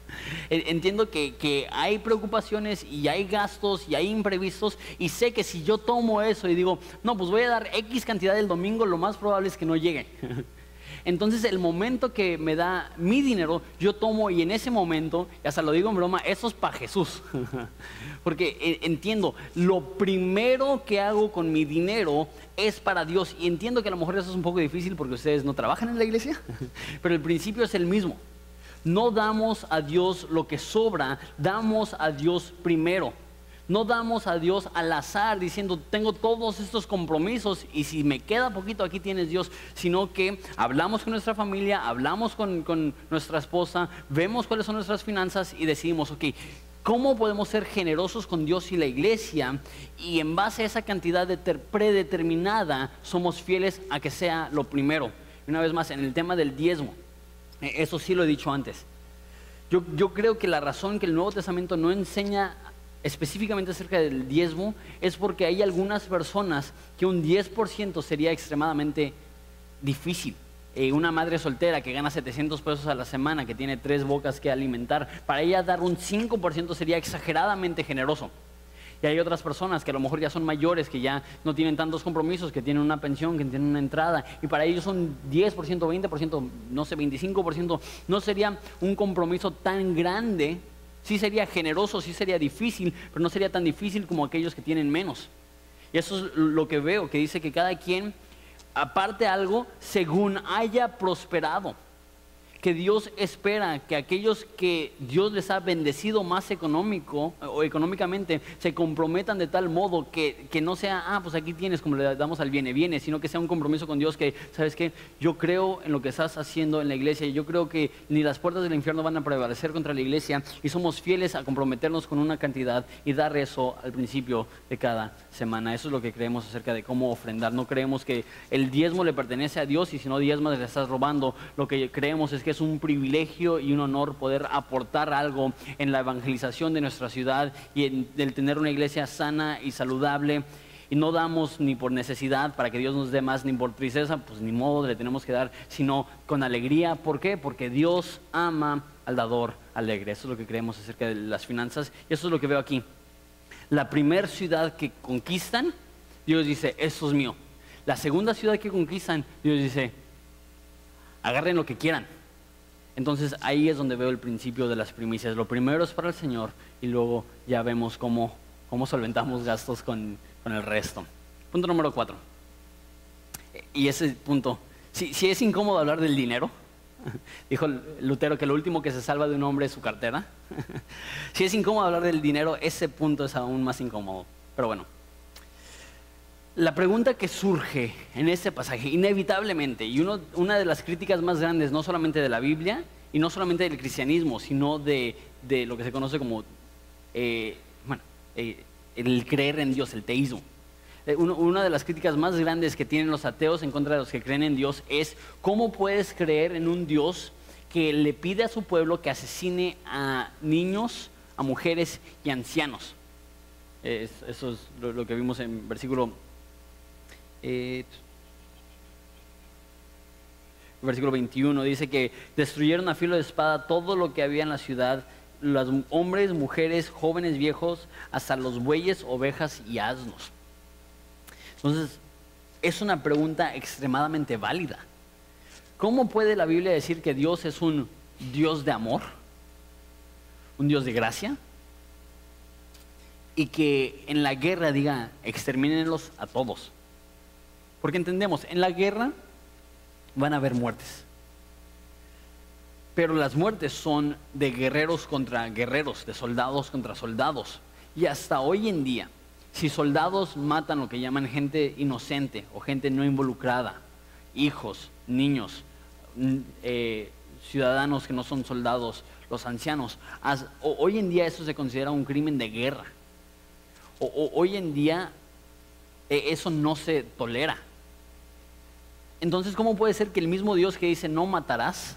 Entiendo que, hay preocupaciones y hay gastos y hay imprevistos y sé que si yo tomo eso y digo, no, pues voy a dar X cantidad el domingo, lo más probable es que no llegue. Entonces el momento que me da mi dinero, yo tomo y en ese momento, y hasta lo digo en broma, eso es para Jesús. Porque eh, entiendo, lo primero que hago con mi dinero es para Dios. Y entiendo que a lo mejor eso es un poco difícil porque ustedes no trabajan en la iglesia, pero el principio es el mismo. No damos a Dios lo que sobra, damos a Dios primero. No damos a Dios al azar diciendo, tengo todos estos compromisos y si me queda poquito aquí tienes Dios, sino que hablamos con nuestra familia, hablamos con, con nuestra esposa, vemos cuáles son nuestras finanzas y decidimos, ok, ¿Cómo podemos ser generosos con Dios y la iglesia? Y en base a esa cantidad de predeterminada, somos fieles a que sea lo primero. una vez más, en el tema del diezmo, e, eso sí lo he dicho antes. Yo, yo creo que la razón que el Nuevo Testamento no enseña específicamente acerca del diezmo es porque hay algunas personas que un 10% sería extremadamente difícil. Eh, una madre soltera que gana 700 pesos a la semana, que tiene tres bocas que alimentar, para ella dar un 5% sería exageradamente generoso. Y hay otras personas que a lo mejor ya son mayores, que ya no tienen tantos compromisos, que tienen una pensión, que tienen una entrada, y para ellos un 10%, 20%, no sé, 25%, no sería un compromiso tan grande Sí sería generoso, sí sería difícil, pero no sería tan difícil como aquellos que tienen menos. Y eso es lo que veo, que dice que cada quien aparte algo según haya prosperado que Dios espera que aquellos que Dios les ha bendecido más económico o económicamente se comprometan de tal modo que, no sea, ah, pues aquí tienes como le damos al viene, viene, sino que sea un compromiso con Dios que, ¿sabes qué? Yo creo en lo que estás haciendo en la iglesia y yo creo que ni las puertas del infierno van a prevalecer contra la iglesia y somos fieles a comprometernos con una cantidad y dar eso al principio de cada semana. Eso es lo que creemos acerca de cómo ofrendar. No creemos que el diezmo le pertenece a Dios y si no diezmas le estás robando. Lo que creemos es que es un privilegio y un honor poder aportar algo en la evangelización de nuestra ciudad y en el tener una iglesia sana y saludable. Y no damos ni por necesidad para que Dios nos dé más, ni por tristeza, pues ni modo le tenemos que dar, sino con alegría. ¿Por qué? Porque Dios ama al dador alegre. Eso es lo que creemos acerca de las finanzas y eso es lo que veo aquí. La primera ciudad que conquistan, Dios dice, eso es mío. La segunda ciudad que conquistan, Dios dice, agarren lo que quieran. Entonces ahí es donde veo el principio de las primicias. Lo primero es para el Señor y luego ya vemos cómo, cómo solventamos gastos con, el resto. Punto número cuatro. Y ese punto, si, si es incómodo hablar del dinero, dijo Lutero que lo último que se salva de un hombre es su cartera. si es incómodo hablar del dinero, ese punto es aún más incómodo. Pero bueno, La pregunta que surge en este pasaje, inevitablemente, y una de las críticas más grandes, no solamente de la Biblia, y no solamente del cristianismo, sino de, lo que se conoce como eh, bueno, eh, el creer en Dios, el teísmo. Eh, una de las críticas más grandes que tienen los ateos en contra de los que creen en Dios es cómo puedes creer en un Dios que le pide a su pueblo que asesine a niños, a mujeres y ancianos. eso es lo, que vimos en versículo versículo 21, dice que destruyeron a filo de espada todo lo que había en la ciudad, los hombres, mujeres, jóvenes, viejos, hasta los bueyes, ovejas y asnos. Entonces, es una pregunta extremadamente válida. ¿Cómo puede la Biblia decir que Dios es un Dios de amor? ¿Un Dios de gracia? Y que en la guerra diga, exterminenlos a todos. Porque entendemos, en la guerra van a haber muertes. Pero las muertes son de guerreros contra guerreros, de soldados contra soldados. Y hasta hoy en día, si soldados matan lo que llaman gente inocente o gente no involucrada, hijos, niños, eh, ciudadanos que no son soldados, los ancianos, hoy en día eso se considera un crimen de guerra. O, hoy en día eh, eso no se tolera. Entonces, ¿cómo puede ser que el mismo Dios que dice no matarás,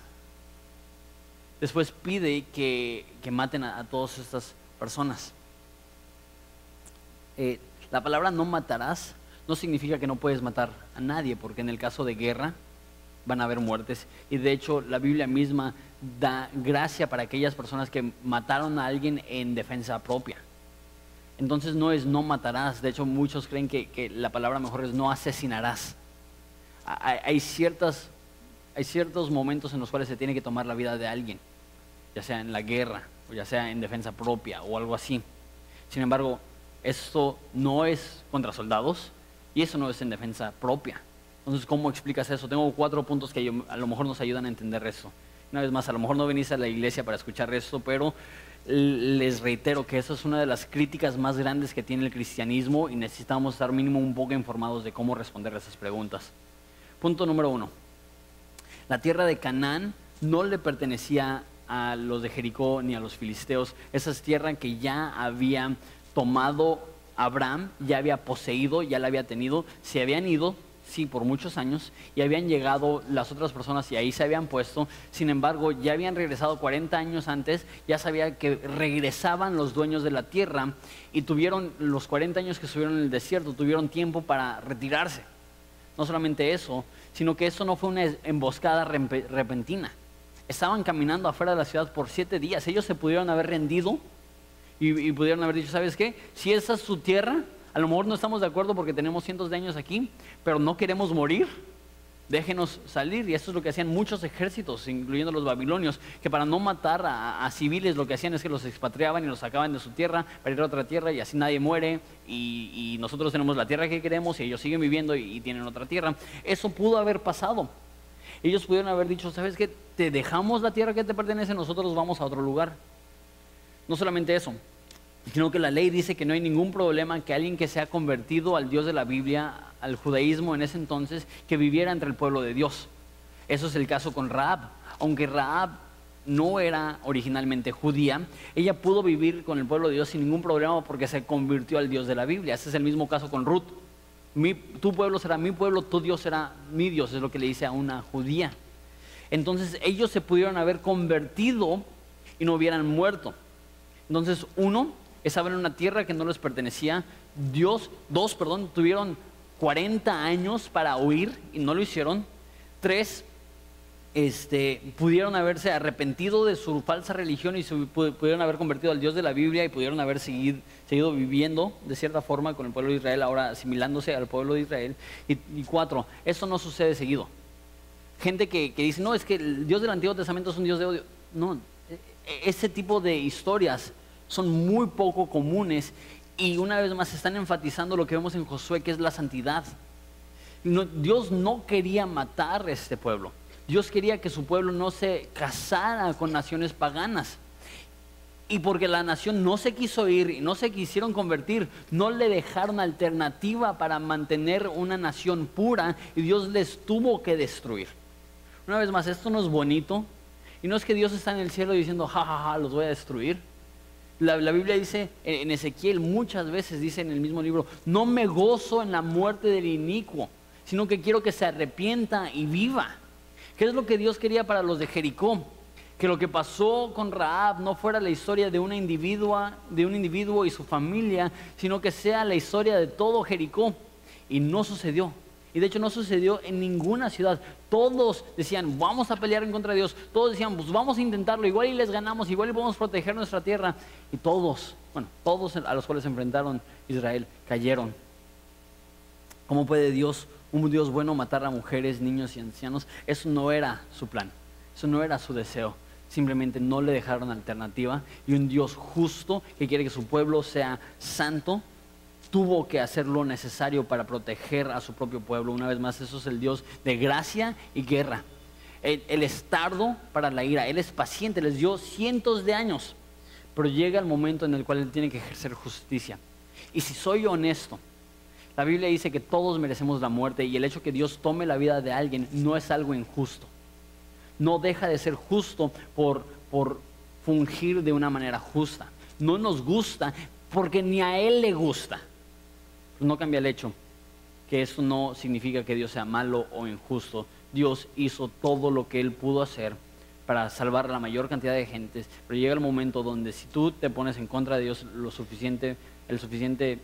después pide que, maten a, todas estas personas? Eh, la palabra no matarás no significa que no puedes matar a nadie, porque en el caso de guerra van a haber muertes. Y de hecho la Biblia misma da gracia para aquellas personas que mataron a alguien en defensa propia. Entonces no es no matarás, de hecho muchos creen que la palabra mejor es no asesinarás hay, ciertas, hay ciertos momentos en los cuales se tiene que tomar la vida de alguien, ya sea en la guerra o ya sea en defensa propia o algo así. Sin embargo, esto no es contra soldados y eso no es en defensa propia. Entonces, ¿cómo explicas eso? Tengo cuatro puntos que a lo mejor nos ayudan a entender eso. Una vez más, a lo mejor no venís a la iglesia para escuchar esto, pero les reitero que eso es una de las críticas más grandes que tiene el cristianismo y necesitamos estar mínimo un poco informados de cómo responder a esas preguntas. Punto número uno. La tierra de Canaán no le pertenecía a los de Jericó ni a los filisteos. Esa es tierra que ya había tomado Abraham, ya había poseído, ya la había tenido. Se habían ido, sí, por muchos años, y habían llegado las otras personas y ahí se habían puesto. Sin embargo, ya habían regresado 40 años antes, ya sabía que regresaban los dueños de la tierra y tuvieron los 40 años que estuvieron en el desierto, tuvieron tiempo para retirarse. No solamente eso, sino que eso no fue una emboscada repentina. Estaban caminando afuera de la ciudad por siete días. Ellos se pudieron haber rendido y, pudieron haber dicho, ¿sabes qué? Si esa es su tierra, a lo mejor no estamos de acuerdo porque tenemos cientos de años aquí, pero no queremos morir déjenos salir. Y esto es lo que hacían muchos ejércitos, incluyendo los babilonios, que para no matar a, civiles lo que hacían es que los expatriaban y los sacaban de su tierra para ir a otra tierra y así nadie muere y, nosotros tenemos la tierra que queremos y ellos siguen viviendo y, tienen otra tierra. Eso pudo haber pasado. Ellos pudieron haber dicho, ¿sabes qué? Te dejamos la tierra que te pertenece, nosotros vamos a otro lugar. No solamente eso, sino que la ley dice que no hay ningún problema que alguien que se ha convertido al Dios de la Biblia, al judaísmo en ese entonces, que viviera entre el pueblo de Dios. Eso es el caso con Raab. Aunque Raab no era originalmente judía, ella pudo vivir con el pueblo de Dios sin ningún problema porque se convirtió al Dios de la Biblia. Ese es el mismo caso con Ruth. tu pueblo será mi pueblo, tu Dios será mi Dios, es lo que le dice a una judía. Entonces ellos se pudieron haber convertido y no hubieran muerto. Entonces, uno, estaban en una tierra que no les pertenecía. Dios, dos, perdón, tuvieron 40 años para huir y no lo hicieron. Tres, este, pudieron haberse arrepentido de su falsa religión y pudieron haber convertido al Dios de la Biblia y pudieron haber seguido, viviendo de cierta forma con el pueblo de Israel, ahora asimilándose al pueblo de Israel. Y, cuatro, eso no sucede seguido. Gente que, que, dice, no, es que el Dios del Antiguo Testamento es un Dios de odio. No, e, e, ese tipo de historias son muy poco comunes y una vez más están enfatizando lo que vemos en Josué, que es la santidad. Dios no quería matar a este pueblo. Dios quería que su pueblo no se casara con naciones paganas. Y porque la nación no se quiso ir y no se quisieron convertir, no le dejaron alternativa para mantener una nación pura y Dios les tuvo que destruir. Una vez más, esto no es bonito y no es que Dios está en el cielo diciendo, jajaja, ja, ja, los voy a destruir. La, Biblia dice, en Ezequiel muchas veces dice en el mismo libro, no me gozo en la muerte del inicuo, sino que quiero que se arrepienta y viva. ¿Qué es lo que Dios quería para los de Jericó? que lo que pasó con Raab no fuera la historia de una individua, de un individuo y su familia, sino que sea la historia de todo Jericó. Y no sucedió. Y de hecho no sucedió en ninguna ciudad. Todos decían, vamos a pelear en contra de Dios. Todos decían, pues vamos a intentarlo. Igual y les ganamos, igual y podemos proteger nuestra tierra. Y todos, bueno, todos a los cuales se enfrentaron Israel cayeron. ¿Cómo puede Dios, un Dios bueno, matar a mujeres, niños y ancianos? Eso no era su plan. Eso no era su deseo simplemente no le dejaron alternativa y un Dios justo que quiere que su pueblo sea santo tuvo que hacer lo necesario para proteger a su propio pueblo. Una vez más, eso es el Dios de gracia y guerra. Él, es tardo para la ira, Él es paciente, les dio cientos de años, pero llega el momento en el cual Él tiene que ejercer justicia. Y si soy honesto, la Biblia dice que todos merecemos la muerte y el hecho que Dios tome la vida de alguien no es algo injusto no deja de ser justo por, por fungir de una manera justa. No nos gusta porque ni a Él le gusta. No cambia el hecho que eso no significa que Dios sea malo o injusto. Dios hizo todo lo que Él pudo hacer para salvar a la mayor cantidad de gentes, pero llega el momento donde si tú te pones en contra de Dios lo suficiente, el suficiente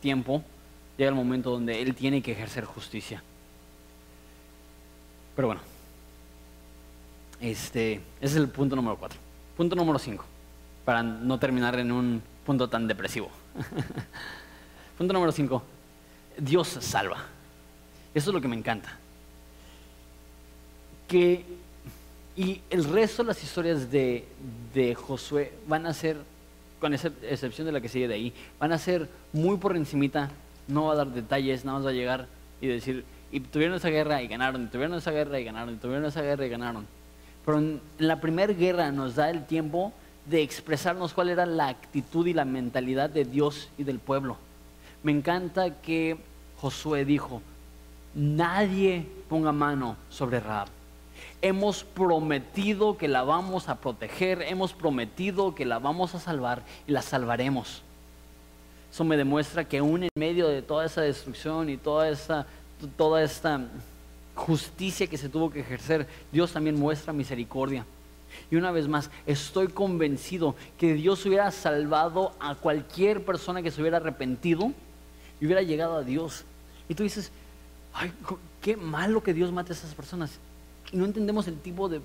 tiempo, llega el momento donde Él tiene que ejercer justicia. Pero bueno, este, ese es el punto número cuatro. Punto número cinco, para no terminar en un punto tan depresivo. punto número cinco, Dios salva. Eso es lo que me encanta. Que, y el resto de las historias de, de Josué van a ser, con esa excepción de la que sigue de ahí, van a ser muy por encimita, no va a dar detalles, nada más va a llegar y decir, y tuvieron esa guerra y ganaron, y tuvieron esa guerra y ganaron, y tuvieron esa guerra y ganaron pero en la primera guerra nos da el tiempo de expresarnos cuál era la actitud y la mentalidad de Dios y del pueblo. Me encanta que Josué dijo, nadie ponga mano sobre Raab. Hemos prometido que la vamos a proteger, hemos prometido que la vamos a salvar y la salvaremos. Eso me demuestra que aún en medio de toda esa destrucción y toda esta, toda esta justicia que se tuvo que ejercer, Dios también muestra misericordia. Y una vez más, estoy convencido que Dios hubiera salvado a cualquier persona que se hubiera arrepentido y hubiera llegado a Dios. Y tú dices, ay, qué malo que Dios mate a esas personas. No entendemos el tipo de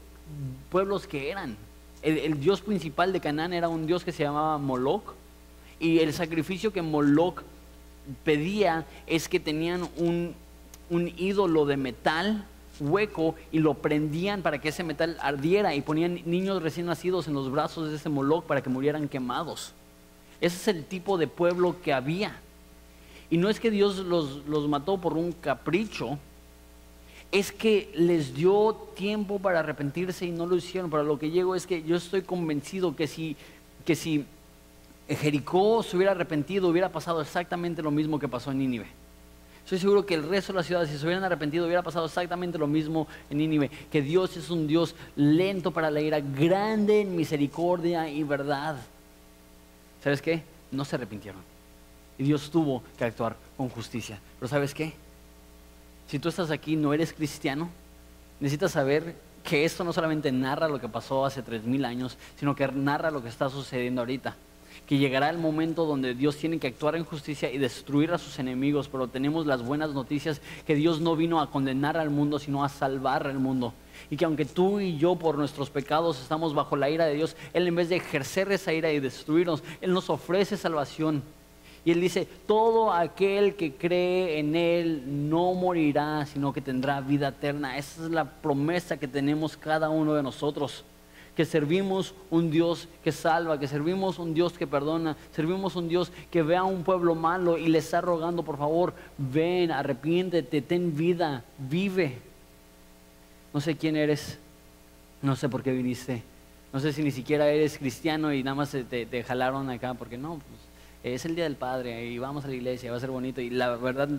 pueblos que eran. El, el dios principal de Canaán era un dios que se llamaba Moloch. Y el sacrificio que Moloch pedía es que tenían un, un ídolo de metal hueco y lo prendían para que ese metal ardiera y ponían niños recién nacidos en los brazos de ese Moloch para que murieran quemados. Ese es el tipo de pueblo que había. Y no es que Dios los, los mató por un capricho, es que les dio tiempo para arrepentirse y no lo hicieron. Para lo que llego es que yo estoy convencido que si, que si Jericó se hubiera arrepentido, hubiera pasado exactamente lo mismo que pasó en Nínive. Estoy seguro que el resto de las ciudades, si se hubieran arrepentido, hubiera pasado exactamente lo mismo en Nínive. Que Dios es un Dios lento para la ira, grande en misericordia y verdad. ¿Sabes qué? No se arrepintieron. Y Dios tuvo que actuar con justicia. Pero ¿sabes qué? Si tú estás aquí, no eres cristiano, necesitas saber que esto no solamente narra lo que pasó hace tres mil años, sino que narra lo que está sucediendo ahorita que llegará el momento donde Dios tiene que actuar en justicia y destruir a sus enemigos, pero tenemos las buenas noticias que Dios no vino a condenar al mundo, sino a salvar al mundo. Y que aunque tú y yo por nuestros pecados estamos bajo la ira de Dios, Él en vez de ejercer esa ira y destruirnos, Él nos ofrece salvación. Y Él dice, todo aquel que cree en Él no morirá, sino que tendrá vida eterna. Esa es la promesa que tenemos cada uno de nosotros que servimos un Dios que salva, que servimos un Dios que perdona, servimos un Dios que ve a un pueblo malo y le está rogando, por favor, ven, arrepiéntete, ten vida, vive. No sé quién eres, no sé por qué viniste, No sé si ni siquiera eres cristiano y nada más te, te jalaron acá, porque no, pues, es el Día del Padre y vamos a la iglesia, va a ser bonito. Y la verdad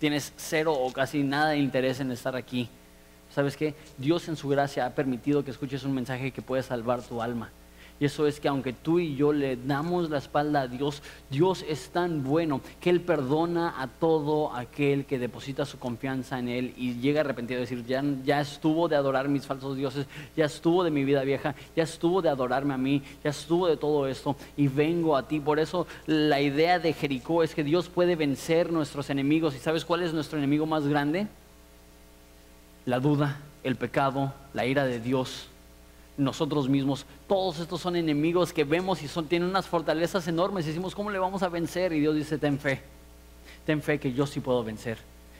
tienes cero o casi nada de interés en estar aquí. ¿Sabes qué? Dios en su gracia ha permitido que escuches un mensaje que puede salvar tu alma. Y eso es que aunque tú y yo le damos la espalda a Dios, Dios es tan bueno que Él perdona a todo aquel que deposita su confianza en Él y llega arrepentido a decir, ya, ya estuvo de adorar mis falsos dioses, ya estuvo de mi vida vieja, ya estuvo de adorarme a mí, ya estuvo de todo esto y vengo a ti. Por eso la idea de Jericó es que Dios puede vencer nuestros enemigos. ¿Y sabes cuál es nuestro enemigo más grande? La duda, el pecado, la ira de Dios nosotros mismos. Todos estos son enemigos que vemos y son, tienen unas fortalezas enormes. Y decimos, ¿cómo le vamos a vencer? Y Dios dice, ten fe. Ten fe que yo sí puedo vencer.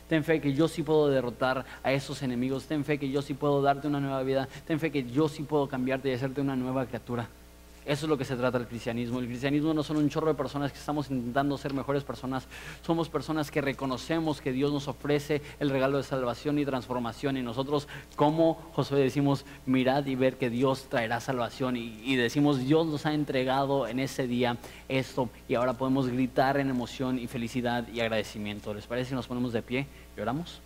Ten fe que yo sí puedo derrotar a esos enemigos. Ten fe que yo sí puedo darte una nueva vida. Ten fe que yo sí puedo cambiarte y hacerte una nueva criatura. Eso es lo que se trata el cristianismo. El cristianismo no son un chorro de personas que estamos intentando ser mejores personas. Somos personas que reconocemos que Dios nos ofrece el regalo de salvación y transformación. Y nosotros, como Josué, decimos, mirad y ver que Dios traerá salvación. Y, decimos, Dios nos ha entregado en ese día esto. Y ahora podemos gritar en emoción y felicidad y agradecimiento. ¿Les parece si nos ponemos de pie y oramos?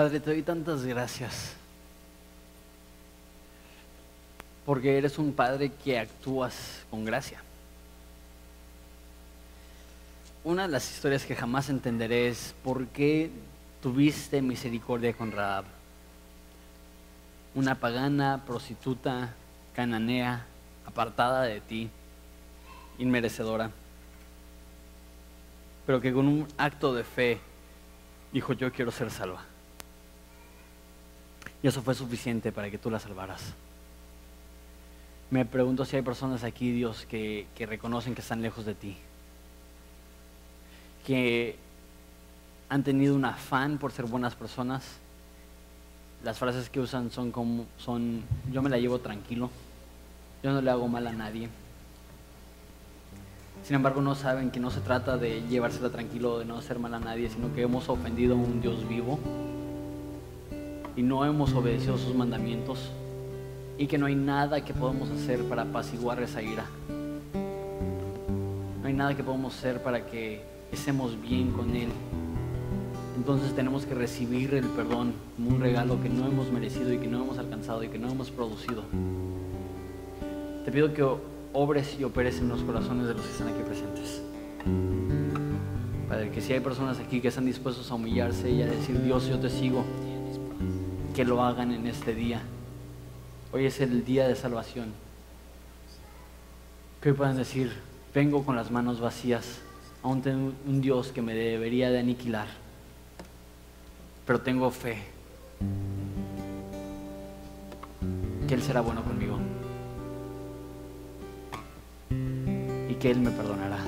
Padre, te doy tantas gracias. Porque eres un Padre que actúas con gracia. Una de las historias que jamás entenderé es por qué tuviste misericordia con Raab. Una pagana, prostituta, cananea, apartada de ti, inmerecedora. Pero que con un acto de fe dijo, yo quiero ser salva. Y eso fue suficiente para que tú la salvaras. Me pregunto si hay personas aquí, Dios, que, reconocen que están lejos de ti. Que han tenido un afán por ser buenas personas. Las frases que usan son como, son, yo me la llevo tranquilo. Yo no le hago mal a nadie. Sin embargo, no saben que no se trata de llevársela tranquilo, de no hacer mal a nadie, sino que hemos ofendido a un Dios vivo y no hemos obedecido sus mandamientos y que no hay nada que podamos hacer para apaciguar esa ira. No hay nada que podamos hacer para que estemos bien con Él. Entonces tenemos que recibir el perdón como un regalo que no hemos merecido y que no hemos alcanzado y que no hemos producido. Te pido que obres y operes en los corazones de los que están aquí presentes. Padre, que si hay personas aquí que están dispuestos a humillarse y a decir, Dios, yo te sigo, que lo hagan en este día. Hoy es el día de salvación. Que hoy puedan decir, vengo con las manos vacías, aún tengo un Dios que me debería de aniquilar, pero tengo fe que Él será bueno conmigo y que Él me perdonará.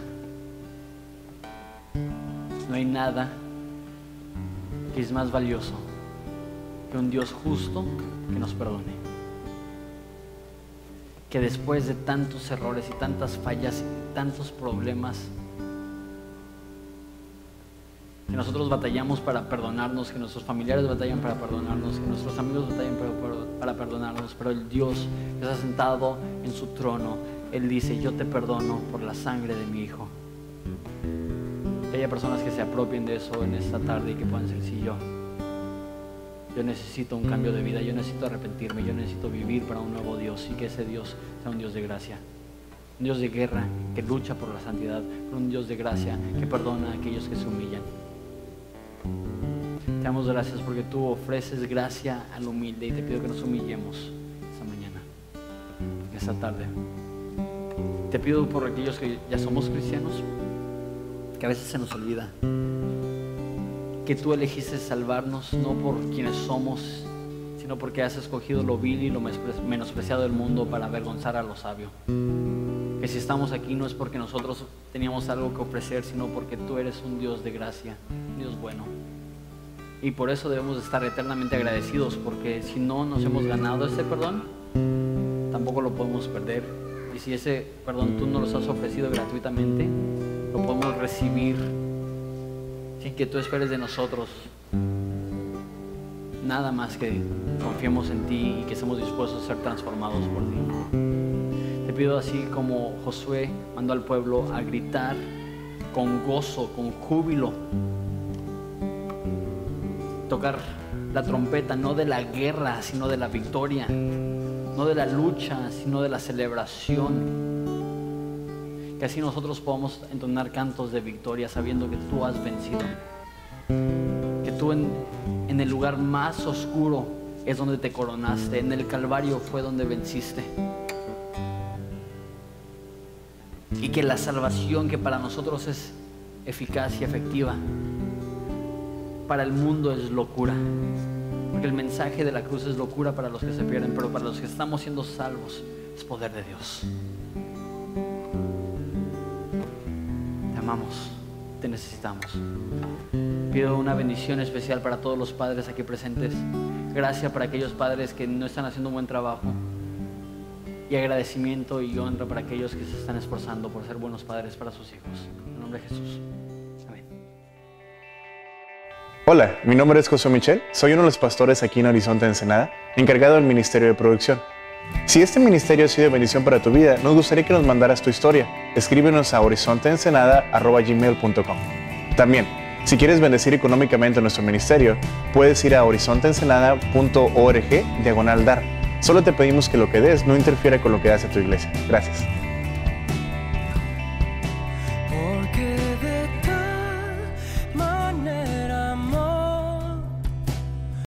No hay nada que es más valioso que un Dios justo que nos perdone. Que después de tantos errores y tantas fallas y tantos problemas, que nosotros batallamos para perdonarnos, que nuestros familiares batallan para perdonarnos, que nuestros amigos batallan para, perdonarnos, pero el Dios que está sentado en su trono, Él dice, yo te perdono por la sangre de mi Hijo. Que haya personas que se apropien de eso en esta tarde y que puedan decir, sí, yo, yo necesito un cambio de vida, yo necesito arrepentirme, yo necesito vivir para un nuevo Dios y que ese Dios sea un Dios de gracia. Un Dios de guerra que lucha por la santidad, un Dios de gracia que perdona a aquellos que se humillan. Te damos gracias porque tú ofreces gracia al humilde y te pido que nos humillemos esta mañana, esta tarde. Te pido por aquellos que ya somos cristianos, que a veces se nos olvida que tú elegiste salvarnos no por quienes somos, sino porque has escogido lo vil y lo menospreciado del mundo para avergonzar a lo sabio. Que si estamos aquí no es porque nosotros teníamos algo que ofrecer, sino porque tú eres un Dios de gracia, un Dios bueno. Y por eso debemos estar eternamente agradecidos, porque si no nos hemos ganado ese perdón, tampoco lo podemos perder. Y si ese perdón tú nos lo has ofrecido gratuitamente, lo podemos recibir sin que tú esperes de nosotros nada más que confiemos en ti y que estemos dispuestos a ser transformados por ti. Te pido así como Josué mandó al pueblo a gritar con gozo, con júbilo, tocar la trompeta no de la guerra, sino de la victoria, no de la lucha, sino de la celebración. Que así nosotros podamos entonar cantos de victoria sabiendo que tú has vencido. Que tú en, en el lugar más oscuro es donde te coronaste, en el Calvario fue donde venciste. Y que la salvación que para nosotros es eficaz y efectiva, para el mundo es locura. Porque el mensaje de la cruz es locura para los que se pierden, pero para los que estamos siendo salvos es poder de Dios. Amamos, te necesitamos. Pido una bendición especial para todos los padres aquí presentes. Gracias para aquellos padres que no están haciendo un buen trabajo. Y agradecimiento y honra para aquellos que se están esforzando por ser buenos padres para sus hijos. En nombre de Jesús. Amén. Hola, mi nombre es José Michel, soy uno de los pastores aquí en Horizonte Ensenada, encargado del Ministerio de Producción. Si este ministerio ha sido de bendición para tu vida, nos gustaría que nos mandaras tu historia. Escríbenos a horizonteensenada.gmail.com También, si quieres bendecir económicamente nuestro ministerio, puedes ir a horizonteensenada.org diagonal dar. Solo te pedimos que lo que des no interfiera con lo que hace tu iglesia. Gracias.